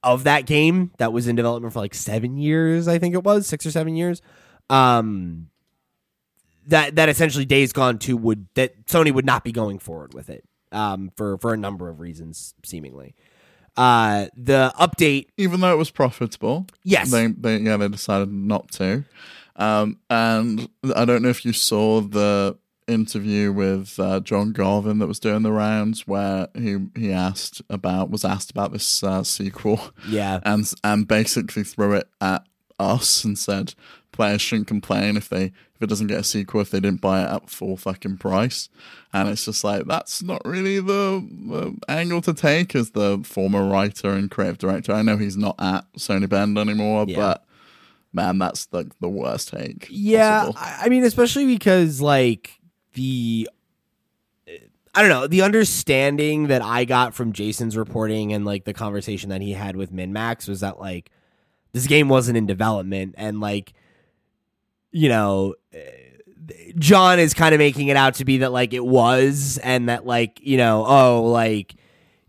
of that game that was in development for like 7 years I think it was 6 or 7 years um that that essentially Days Gone 2 would that Sony would not be going forward with it um for for a number of reasons seemingly. Uh the update Even though it was profitable, yes. They, they yeah they decided not to. Um, and I don't know if you saw the interview with uh, John Garvin that was doing the rounds where he he asked about was asked about this uh, sequel. Yeah. And and basically threw it at us and said players shouldn't complain if they if it doesn't get a sequel if they didn't buy it at full fucking price. And it's just like that's not really the, the angle to take as the former writer and creative director. I know he's not at sony bend anymore Yeah. but man that's like the worst take Yeah, possible. I mean, especially because like the I don't know the understanding that I got from Jason's reporting and like the conversation that he had with MinnMax was that like this game wasn't in development and like you know John is kind of making it out to be that like it was and that like you know oh like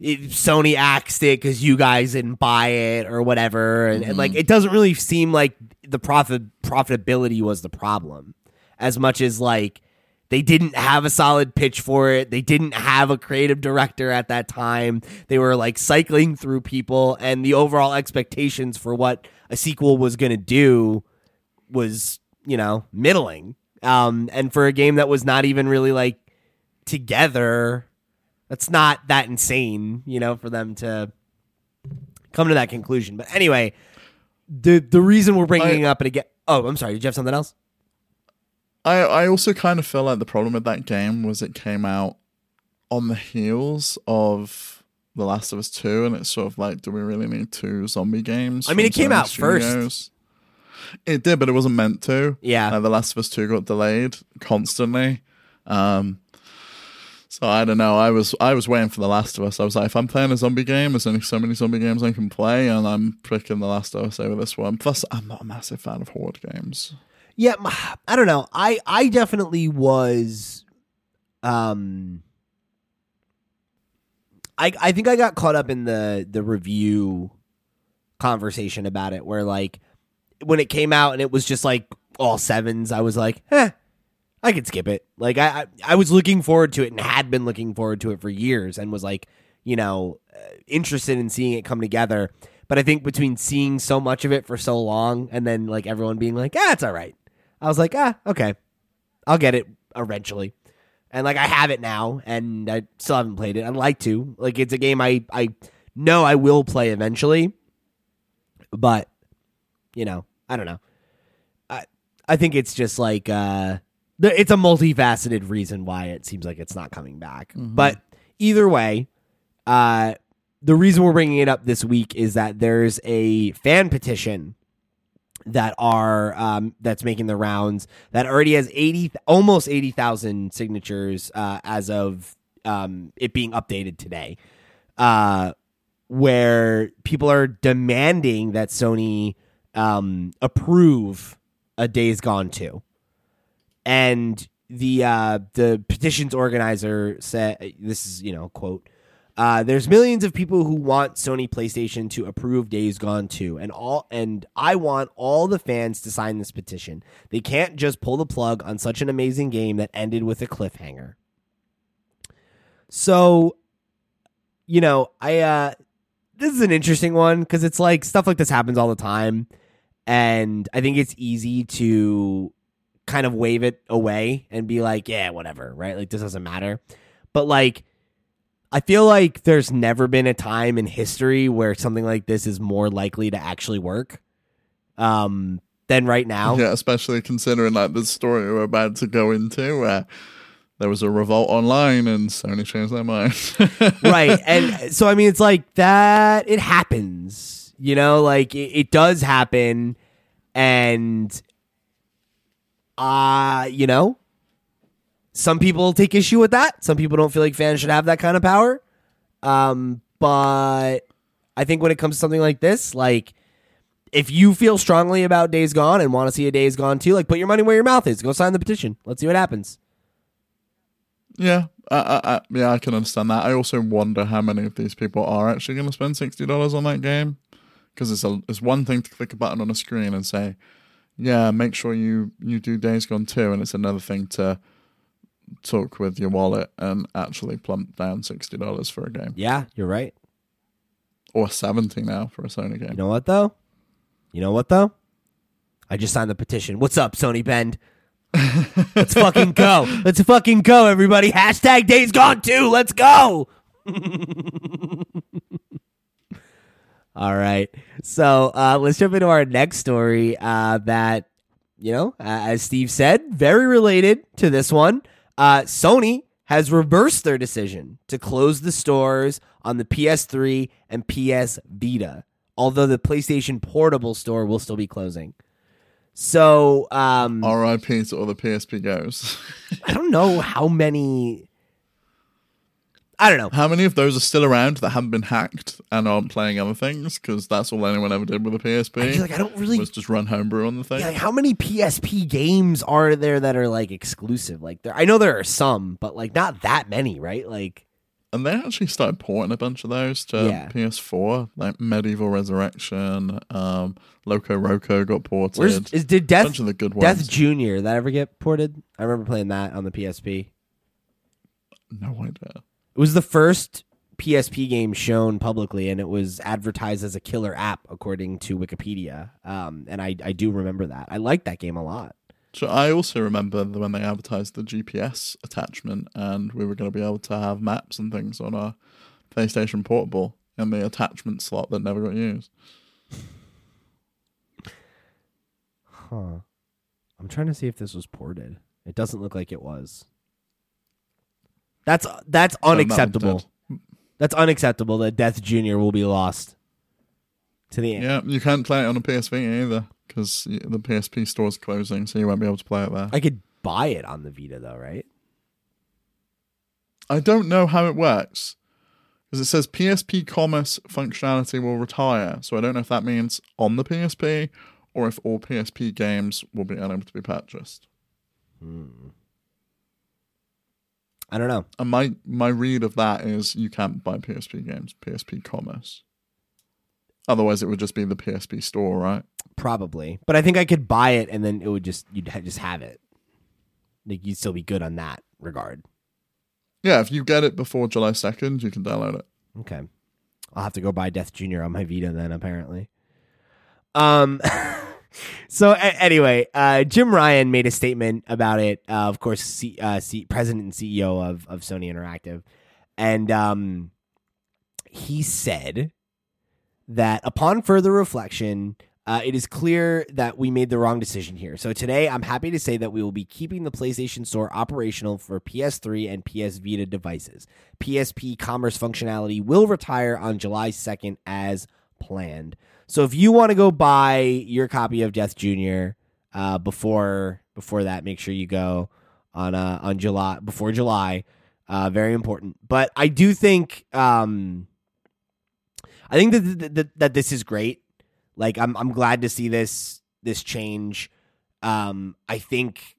it, Sony axed it because you guys didn't buy it or whatever and, and like it doesn't really seem like the profit profitability was the problem as much as like They didn't have a solid pitch for it. They didn't have a creative director at that time. They were like cycling through people, and the overall expectations for what a sequel was going to do was, you know, middling. Um, and for a game that was not even really like together, that's not that insane, you know, for them to come to that conclusion. But anyway, the the reason we're bringing I- it up and again. Oh, I'm sorry. Did you have something else? I I also kind of feel like the problem with that game was it came out on the heels of The Last of Us Two, and it's sort of like, do we really need two zombie games? I mean, it came out first. It did, but it wasn't meant to. Yeah. Uh, the Last of Us Two got delayed constantly. Um, so I don't know. I was I was waiting for The Last of Us. I was like, if I'm playing a zombie game, there's only so many zombie games I can play, and I'm picking The Last of Us over this one. Plus, I'm not a massive fan of horde games. Yeah, I don't know. I I definitely was um I I think I got caught up in the the review conversation about it where like when it came out and it was just like all sevens, I was like, "Eh, I could skip it." Like I I, I was looking forward to it and had been looking forward to it for years and was like, you know, uh, interested in seeing it come together. But I think between seeing so much of it for so long and then like everyone being like, "Ah, it's all right." I was like, ah, okay, I'll get it eventually. And like I have it now, and I still haven't played it. I'd like to. Like it's a game I I know I will play eventually, but you know I don't know. I I think it's just like uh, it's a multifaceted reason why it seems like it's not coming back. But either way, uh, the reason we're bringing it up this week is that there's a fan petition that are um, that's making the rounds that already has 80 almost 80,000 signatures uh, as of um, it being updated today uh, where people are demanding that Sony um, approve a Days Gone 2 and the uh, the petitions organizer said this is you know quote uh, there's millions of people who want Sony PlayStation to approve Days Gone 2 and all and I want all the fans to sign this petition. They can't just pull the plug on such an amazing game that ended with a cliffhanger. So you know, I uh this is an interesting one cuz it's like stuff like this happens all the time and I think it's easy to kind of wave it away and be like, yeah, whatever, right? Like this doesn't matter. But like I feel like there's never been a time in history where something like this is more likely to actually work um, than right now. Yeah, especially considering like the story we're about to go into, where there was a revolt online and Sony changed their mind. [laughs] right. And so, I mean, it's like that, it happens, you know, like it, it does happen. And, uh, you know, some people take issue with that. Some people don't feel like fans should have that kind of power. Um, but I think when it comes to something like this, like if you feel strongly about Days Gone and want to see a Days Gone too, like put your money where your mouth is. Go sign the petition. Let's see what happens. yeah, I, I, I, yeah, I can understand that. I also wonder how many of these people are actually going to spend sixty dollars on that game, because it's a it's one thing to click a button on a screen and say, yeah, make sure you you do Days Gone too, and it's another thing to talk with your wallet and actually plump down sixty dollars for a game Yeah, you're right. or seventy now for a Sony game. You know what though? You know what though? I just signed the petition. What's up, Sony Bend? [laughs] Let's fucking go. Let's fucking go, everybody. Hashtag days gone too. Let's go. [laughs] All right. So uh, let's jump into our next story uh, that, you know, uh, as Steve said, very related to this one. Uh, Sony has reversed their decision to close the stores on the PS3 and PS Vita, although the PlayStation Portable store will still be closing. So um, R.I.P. to all the PSP Gos. [laughs] I don't know how many. I don't know. How many of those are still around that haven't been hacked and aren't playing other things? Because that's all anyone ever did with a PSP. I feel like I don't really. was just run homebrew on the thing. Yeah, like how many PSP games are there that are like exclusive? Like there, I know there are some, but like not that many, right? Like And they actually started porting a bunch of those to Yeah. PS4, like MediEvil Resurrection, um, Loco Roco got ported. Where's is did Death bunch of the good Death. Junior that ever get ported? I remember playing that on the PSP. no idea. It was the first PSP game shown publicly, and it was advertised as a killer app, according to Wikipedia. Um, and I, I do remember that. I liked that game a lot. So I also remember when they advertised the GPS attachment, and we were going to be able to have maps and things on our PlayStation Portable in the attachment slot that never got used. Huh. I'm trying to see if this was ported. It doesn't look like it was. That's that's So unacceptable. That's unacceptable that Death Junior will be lost to the end. Yeah, you can't play it on a PSV either because the PSP store is closing, so you won't be able to play it there. I could buy it on the Vita though, right? I don't know how it works because it says PSP commerce functionality will retire. So I don't know if that means on the PSP or if all PSP games will be unable to be purchased. Hmm. I don't know. And my my read of that is you can't buy PSP games, PSP commerce. Otherwise, it would just be the PSP store, right? Probably, but I think I could buy it and then it would just you'd ha- just have it. Like you'd still be good on that regard. Yeah, if you get it before July second, you can download it. Okay, I'll have to go buy Death Junior on my Vita then. Apparently. Um. [laughs] so a- anyway, uh, Jim Ryan made a statement about it. Uh, of course, C- uh, C- president and CEO of of Sony Interactive, and um, he said that upon further reflection, uh, it is clear that we made the wrong decision here. So today, I'm happy to say that we will be keeping the PlayStation Store operational for PS3 and PS Vita devices. PSP commerce functionality will retire on July 2nd as planned. So if you want to go buy your copy of Death Junior uh, before before that, make sure you go on uh, on July before July. Uh, very important. But I do think um, I think that, that this is great. Like I'm I'm glad to see this this change. Um, I think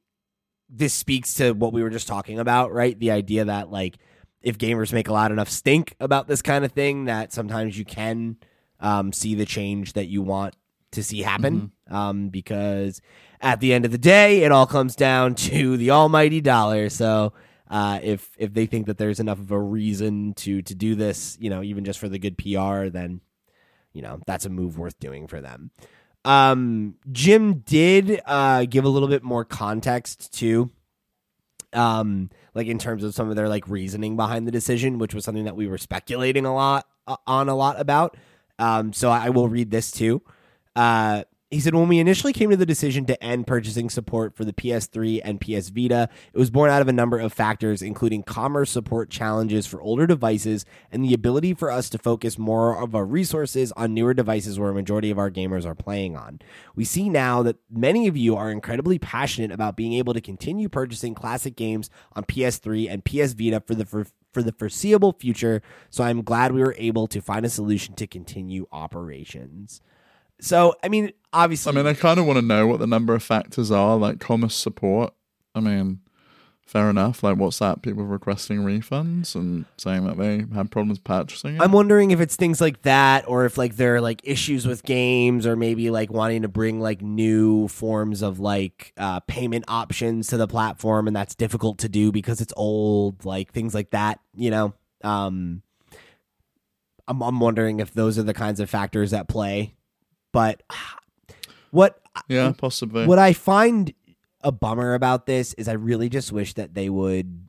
this speaks to what we were just talking about, right? The idea that like if gamers make a loud enough stink about this kind of thing, that sometimes you can um, see the change that you want to see happen. Um, because at the end of the day, it all comes down [laughs] to the almighty dollar. So uh, if if they think that there's enough of a reason to to do this, you know, even just for the good PR, then you know that's a move worth doing for them. Um, Jim did uh, give a little bit more context too, um, like in terms of some of their like reasoning behind the decision, which was something that we were speculating a lot uh, on a lot about. Um, so I will read this too. Uh, he said, when we initially came to the decision to end purchasing support for the PS3 and PS Vita, it was born out of a number of factors, including commerce support challenges for older devices and the ability for us to focus more of our resources on newer devices where a majority of our gamers are playing on. We see now that many of you are incredibly passionate about being able to continue purchasing classic games on PS3 and PS Vita for the for, the foreseeable future, so I'm glad we were able to find a solution to continue operations. So, I mean, obviously, I mean, I kind of want to know what the number of factors are, like commerce support. I mean, fair enough. Like, what's that? People requesting refunds and saying that they had problems purchasing it. I'm wondering if it's things like that, or if like there are like issues with games, or maybe like wanting to bring like new forms of like uh, payment options to the platform, and that's difficult to do because it's old, like things like that. You know, um, I'm I'm wondering if those are the kinds of factors at play. But [sighs] what yeah, possibly. what I find a bummer about this is I really just wish that they would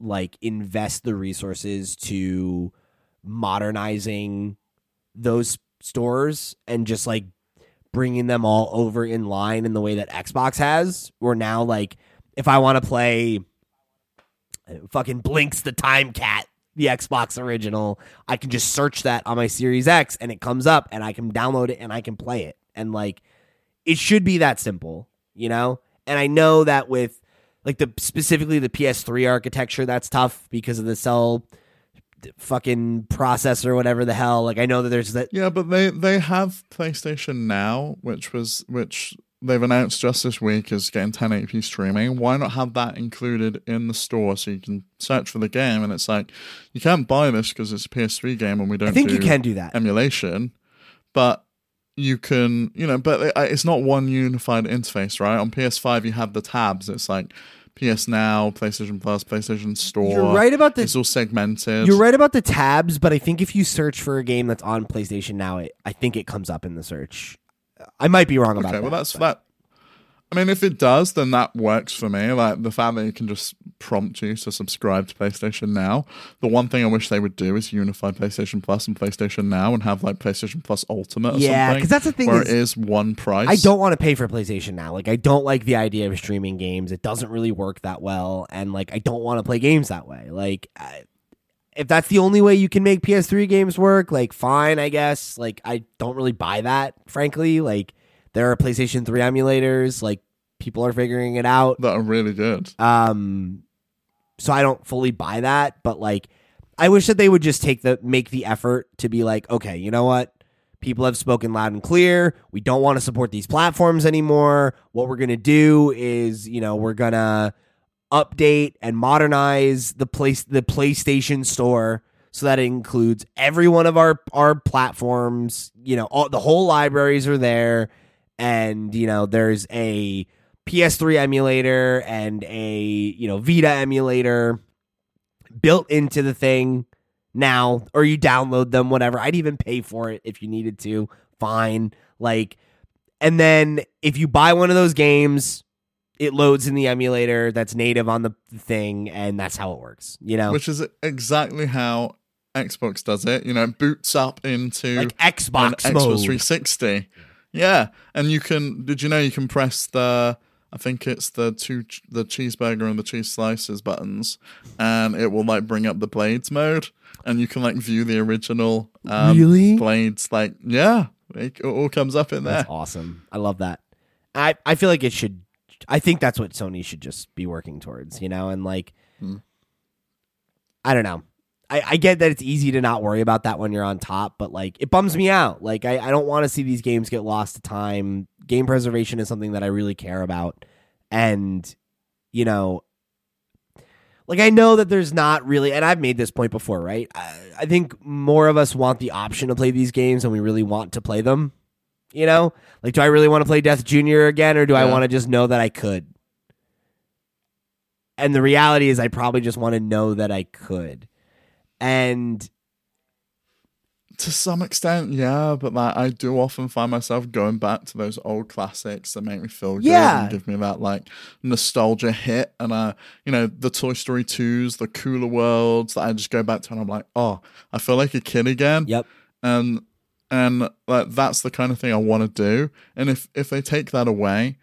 like invest the resources to modernizing those stores and just like bringing them all over in line in the way that Xbox has. Where now like if I want to play uh, fucking Blinx the Time Cat, the Xbox original, I can just search that on my Series X and it comes up and I can download it and I can play it. And like it should be that simple, you know? And I know that with like the specifically the PS3 architecture that's tough because of the cell fucking processor whatever the hell. Like I know that there's that yeah, but they they have PlayStation Now, which was which they've announced just this week is getting 1080p streaming. Why not have that included in the store so you can search for the game? And it's like you can't buy this because it's a PS3 game and we don't. I think do you can do that. emulation, but you can, you know, but it's not one unified interface, right? On PS5, you have the tabs. It's like PS Now, PlayStation Plus, PlayStation Store. You're right about the It's all segmented. You're right about the tabs, but I think if you search for a game that's on PlayStation now, it, I think it comes up in the search. I might be wrong about Okay, that. well, that's but- that. I mean, if it does, then that works for me. Like the fact that you can just prompt you to subscribe to PlayStation Now. The one thing I wish they would do is unify PlayStation Plus and PlayStation Now and have like PlayStation Plus Ultimate or Yeah, something. 'cause that's the thing where is- it is one price. I don't want to pay for PlayStation now. Like, I don't like the idea of streaming games. It doesn't really work that well, and like, I don't want to play games that way. Like, I, if that's the only way you can make PS3 games work, like, fine, I guess. Like, I don't really buy that, frankly. Like, there are PlayStation 3 emulators. Like, people are figuring it out. that are really good. Um, so I don't fully buy that, but like, I wish that they would just take the make the effort to be like, okay, you know what? People have spoken loud and clear. We don't want to support these platforms anymore. What we're gonna do is, you know, we're gonna update and modernize the place the PlayStation Store so that it includes every one of our our platforms. You know, all the whole libraries are there, and you know, there's a PS3 emulator and a you know Vita emulator built into the thing now, or you download them, whatever. I'd even pay for it if you needed to. Fine, like, and then if you buy one of those games, it loads in the emulator that's native on the thing, and that's how it works. You know, Which is exactly how Xbox does it. You know, it boots up into like Xbox Xbox 360. Yeah, and you can. Did you know you can press the? I think it's the two the cheeseburger and the cheese slices buttons, and it will like bring up the blades mode, and you can like view the original um, Really? blades. Like, yeah, it all comes up in there. That's awesome. I love that. I I feel like it should. I think that's what Sony should just be working towards, you know, and like, Hmm. I don't know. I, I get that it's easy to not worry about that when you're on top, but like it bums me out. Like I, I don't want to see these games get lost to time. Game preservation is something that I really care about. And, you know, like I know that there's not really and I've made this point before, right? I, I think more of us want the option to play these games and we really want to play them. You know? Like do I really want to play Death Junior again or do I want to just know that I could? And the reality is I probably just want to know that I could. And To some extent, yeah, but like I do often find myself going back to those old classics that make me feel good Yeah. and give me that like nostalgia hit. And uh, you know, the Toy Story twos, the Kula Worlds that I just go back to and I'm like, oh, I feel like a kid again. yep. And and like that's the kind of thing I want to do. And if if they take that away,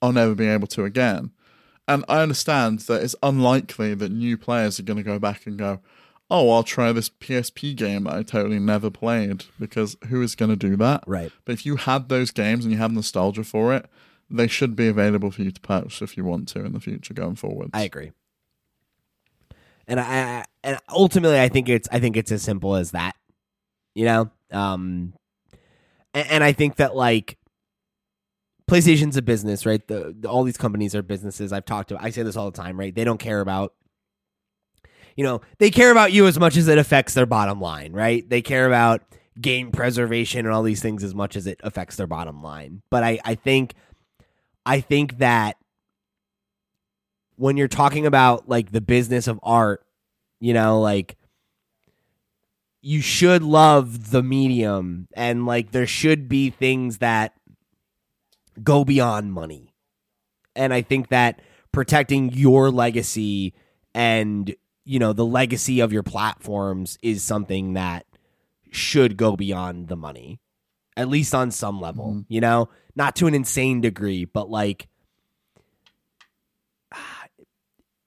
I'll never be able to again. And I understand that it's unlikely that new players are going to go back and go, "Oh, I'll try this PSP game that I totally never played," because who is going to do that? Right. But if you had those games and you have nostalgia for it, they should be available for you to purchase if you want to in the future going forward. I agree. And I, and ultimately I think it's I think it's as simple as that. You know? Um and, and I think that like PlayStation's a business, right? The, the all these companies are businesses. I've talked to I say this all the time, right? They don't care about you know, they care about you as much as it affects their bottom line, right? They care about game preservation and all these things as much as it affects their bottom line. But I, I think I think that when you're talking about like the business of art, you know, like you should love the medium and like there should be things that go beyond money. And I think that protecting your legacy and you know the legacy of your platforms is something that should go beyond the money at least on some level Mhm. you know? Not to an insane degree but like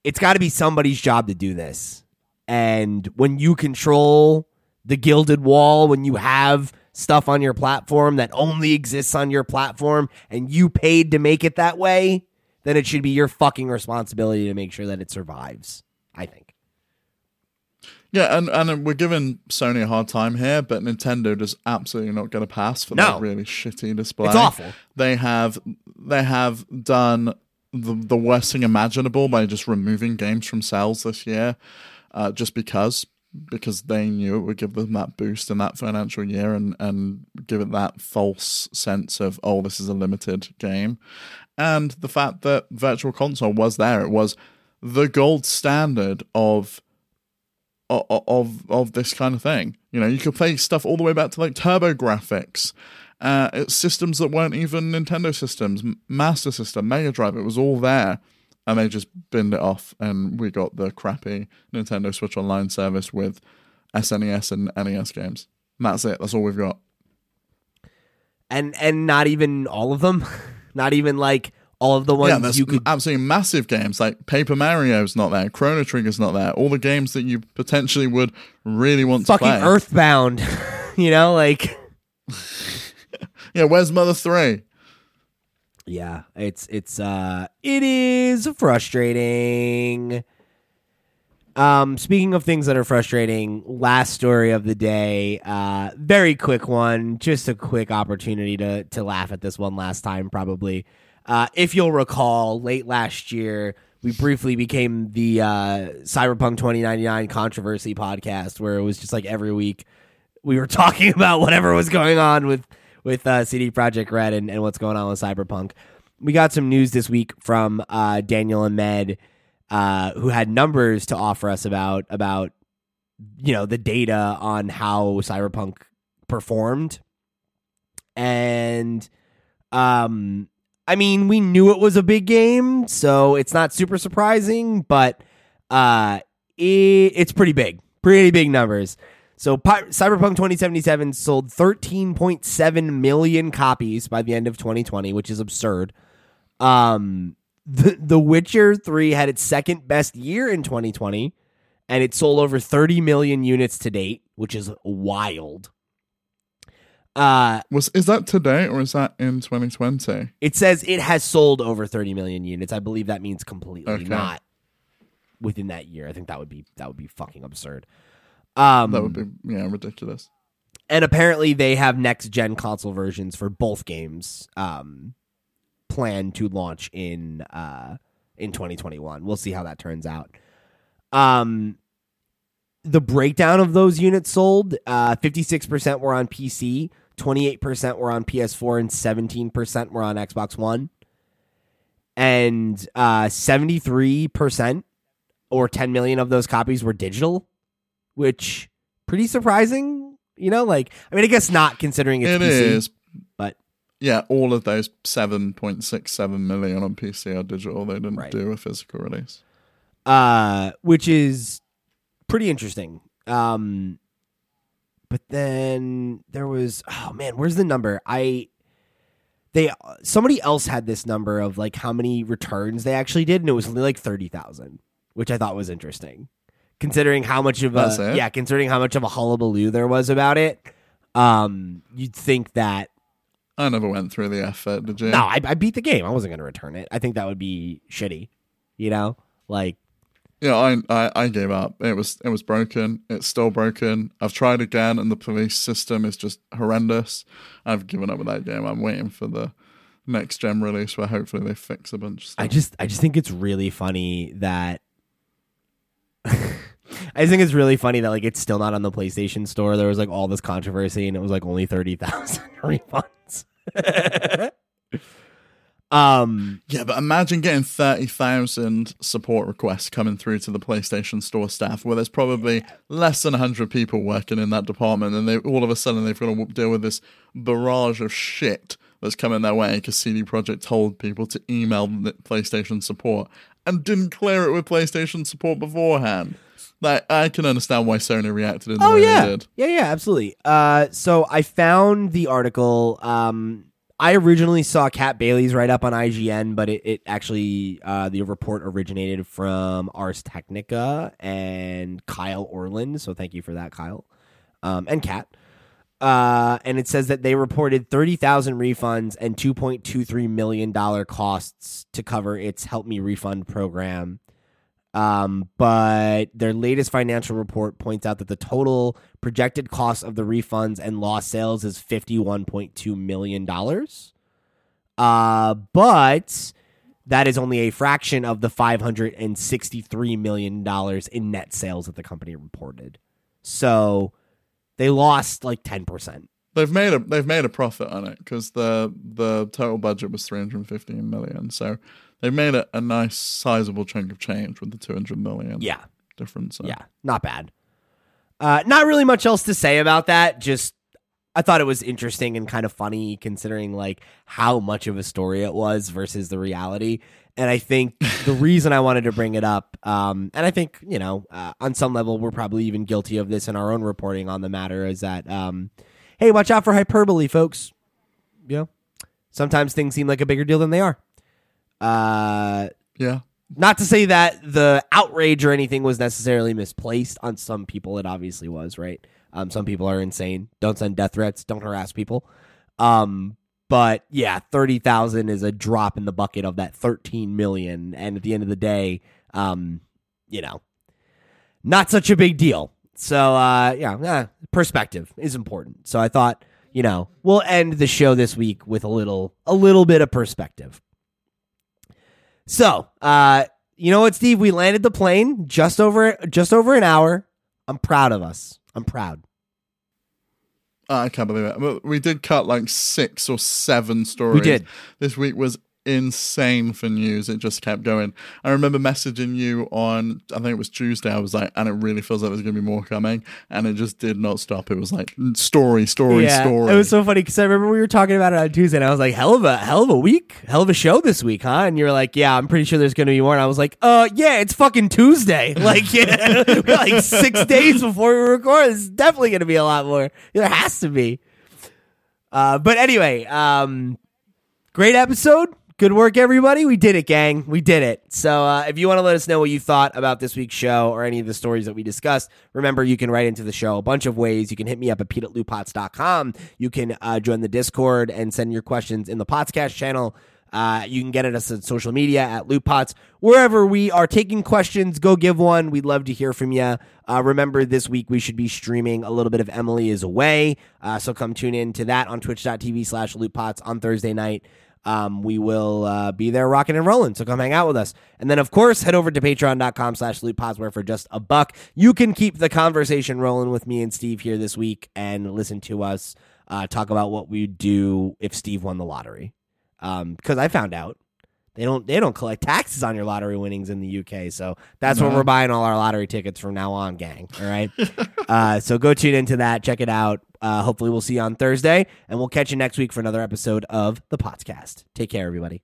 it's got to be somebody's job to do this. And when you control the gilded wall when you have stuff on your platform that only exists on your platform and you paid to make it that way then it should be your fucking responsibility to make sure that it survives i think Yeah, and, and we're giving Sony a hard time here, but Nintendo does absolutely not get a pass for No. that really shitty display. It's awful. They have they have done the the worst thing imaginable by just removing games from sales this year, uh, just because because they knew it would give them that boost in that financial year and and give it that false sense of oh this is a limited game, and the fact that Virtual Console was there, it was the gold standard of of of this kind of thing. You know, you could play stuff all the way back to like TurboGrafx. Uh, systems that weren't even Nintendo systems, Master System, Mega Drive. It was all there, and they just binned it off, and we got the crappy Nintendo Switch Online service with SNES and NES games. And that's it. That's all we've got. And and not even all of them. [laughs] not even like all of the ones yeah, you could absolutely massive games like Paper Mario's not there, Chrono Trigger's not there. All the games that you potentially would really want fucking to play. Earthbound. [laughs] you know, like [laughs] Yeah, where's Mother Three? Yeah, it's it's uh it is frustrating. Um speaking of things that are frustrating, last story of the day, uh very quick one, just a quick opportunity to to laugh at this one last time probably. Uh if you'll recall, late last year we briefly became the uh Cyberpunk 2099 controversy podcast where it was just like every week we were [laughs] talking about whatever was going on with with uh, CD Projekt Red and, and what's going on with Cyberpunk. We got some news this week from uh, Daniel Ahmad, uh, who had numbers to offer us about about you know the data on how Cyberpunk performed, and um, I mean we knew it was a big game, so it's not super surprising, but uh, it, it's pretty big, pretty big numbers. So Pi- Cyberpunk 2077 sold 13.7 million copies by the end of 2020, which is absurd. Um, the, the Witcher 3 had its second best year in 2020, and it sold over 30 million units to date, which is wild. Uh, Was is that today or is that in 2020? it says it has sold over 30 million units. I believe that means completely, Okay. not within that year. I think that would be that would be fucking absurd. Um, That would be yeah ridiculous. and apparently they have next gen console versions for both games um planned to launch in uh in 2021 we'll see how that turns out um the breakdown of those units sold uh 56% were on pc 28% were on ps4 and 17% were on xbox one and uh 73% or 10 million of those copies were digital which pretty surprising. You know, like I mean, I guess not considering it's It PC, is, but yeah. All of those 7.67 million on PC are digital. They didn't Right. do a physical release. uh, which is pretty interesting. Um, but then there was oh man, where's the number? I they somebody else had this number of like how many returns they actually did, and it was only like thirty thousand, which I thought was interesting, considering how much of a yeah, considering how much of a hullabaloo there was about it. Um, you'd think that I never went through the effort. Did you? No, I, I beat the game. I wasn't going to return it. I think that would be shitty. You know, like Yeah, I, I I gave up. It was it was broken. It's still broken. I've tried again, and the police system is just horrendous. I've given up with that game. I'm waiting for the next gen release where hopefully they fix a bunch of stuff. I just I just think it's really funny that [laughs] I think it's really funny that like it's still not on the PlayStation Store. There was like all this controversy, and it was like only thirty thousand [laughs] refunds. [laughs] um, Yeah, but imagine getting 30,000 support requests coming through to the PlayStation Store staff where there's probably less than 100 people working in that department and they all of a sudden they've got to deal with this barrage of shit that's coming their way because CD Projekt told people to email the PlayStation support and didn't clear it with PlayStation support beforehand. Like, I can understand why Sony reacted in the Oh way yeah, they did. yeah, yeah, absolutely. Uh, so I found the article. Um, I originally saw Kat Bailey's write up on IGN, but it, it actually uh, the report originated from Ars Technica and Kyle Orland. So thank you for that, Kyle, um, and Kat. Uh, and it says that they reported thirty thousand refunds and two point two three million dollar costs to cover its Help Me Refund program Um, but their latest financial report points out that the total projected cost of the refunds and lost sales is $51.2 million. Uh, but that is only a fraction of the $563 million in net sales that the company reported. So they lost like 10%. They've made a they've made a profit on it because the the total budget was 315 million. So they made a, a nice sizable chunk of change with the 200 million Yeah. difference. So. Yeah, not bad. Uh, not really much else to say about that. Just I thought it was interesting and kind of funny considering like how much of a story it was versus the reality. And I think the [laughs] reason I wanted to bring it up, um, and I think you know, uh, on some level, we're probably even guilty of this in our own reporting on the matter, is that um, hey, watch out for hyperbole, folks. You know, sometimes things seem like a bigger deal than they are. Uh, Yeah. not to say that the outrage or anything was necessarily misplaced on some people. It obviously was, right? Um, some people are insane. Don't send death threats. Don't harass people. Um, but yeah, thirty thousand is a drop in the bucket of that thirteen million, and at the end of the day, um, you know, not such a big deal. So uh, yeah, eh, perspective is important. So I thought, you know, we'll end the show this week with a little, a little bit of perspective. So, uh, you know what, Steve? We landed the plane just over just over an hour. I'm proud of us. I'm proud. I can't believe it. We did cut like six or seven stories. We did. This week was insane for news. It just kept going. I remember messaging you on, I think it was Tuesday. I was like, and it really feels like there's going to be more coming. And it just did not stop. It was like story, story, story. It was so funny because I remember we were talking about it on Tuesday, and I was like, "Hell of a hell of a week, hell of a show this week, huh?" And you're like, "Yeah, I'm pretty sure there's going to be more." And I was like, "Uh, yeah, it's fucking Tuesday. [laughs] Like, yeah, [laughs] like six [laughs] days before we record. It's definitely going to be a lot more. There has to be." Uh, but anyway, um, great episode. Good work, everybody. We did it, gang. We did it. So, uh, if you want to let us know what you thought about this week's show or any of the stories that we discussed, remember you can write into the show a bunch of ways. You can hit me up at pete at lootpots.com. You can uh, join the Discord and send your questions in the podcast channel. Uh, you can get at us on social media at Lootpots. Wherever we are taking questions, go give one. We'd love to hear from you. Uh, remember, this week we should be streaming a little bit of Emily is Away. Uh, so come tune in to that on twitch.tv slash lootpots on Thursday night. Um, we will uh, be there rocking and rolling. So come hang out with us. And then, of course, head over to patreon.com slash where for just a buck, you can keep the conversation rolling with me and Steve here this week and listen to us uh, talk about what we would do if Steve won the lottery. Because I found out they don't they don't collect taxes on your lottery winnings in the UK. So that's where No. we're buying all our lottery tickets from now on, gang. All right. [laughs] uh, so go tune into that. Check it out. Uh, hopefully we'll see you on Thursday, and we'll catch you next week for another episode of the Podcast. Take care, everybody.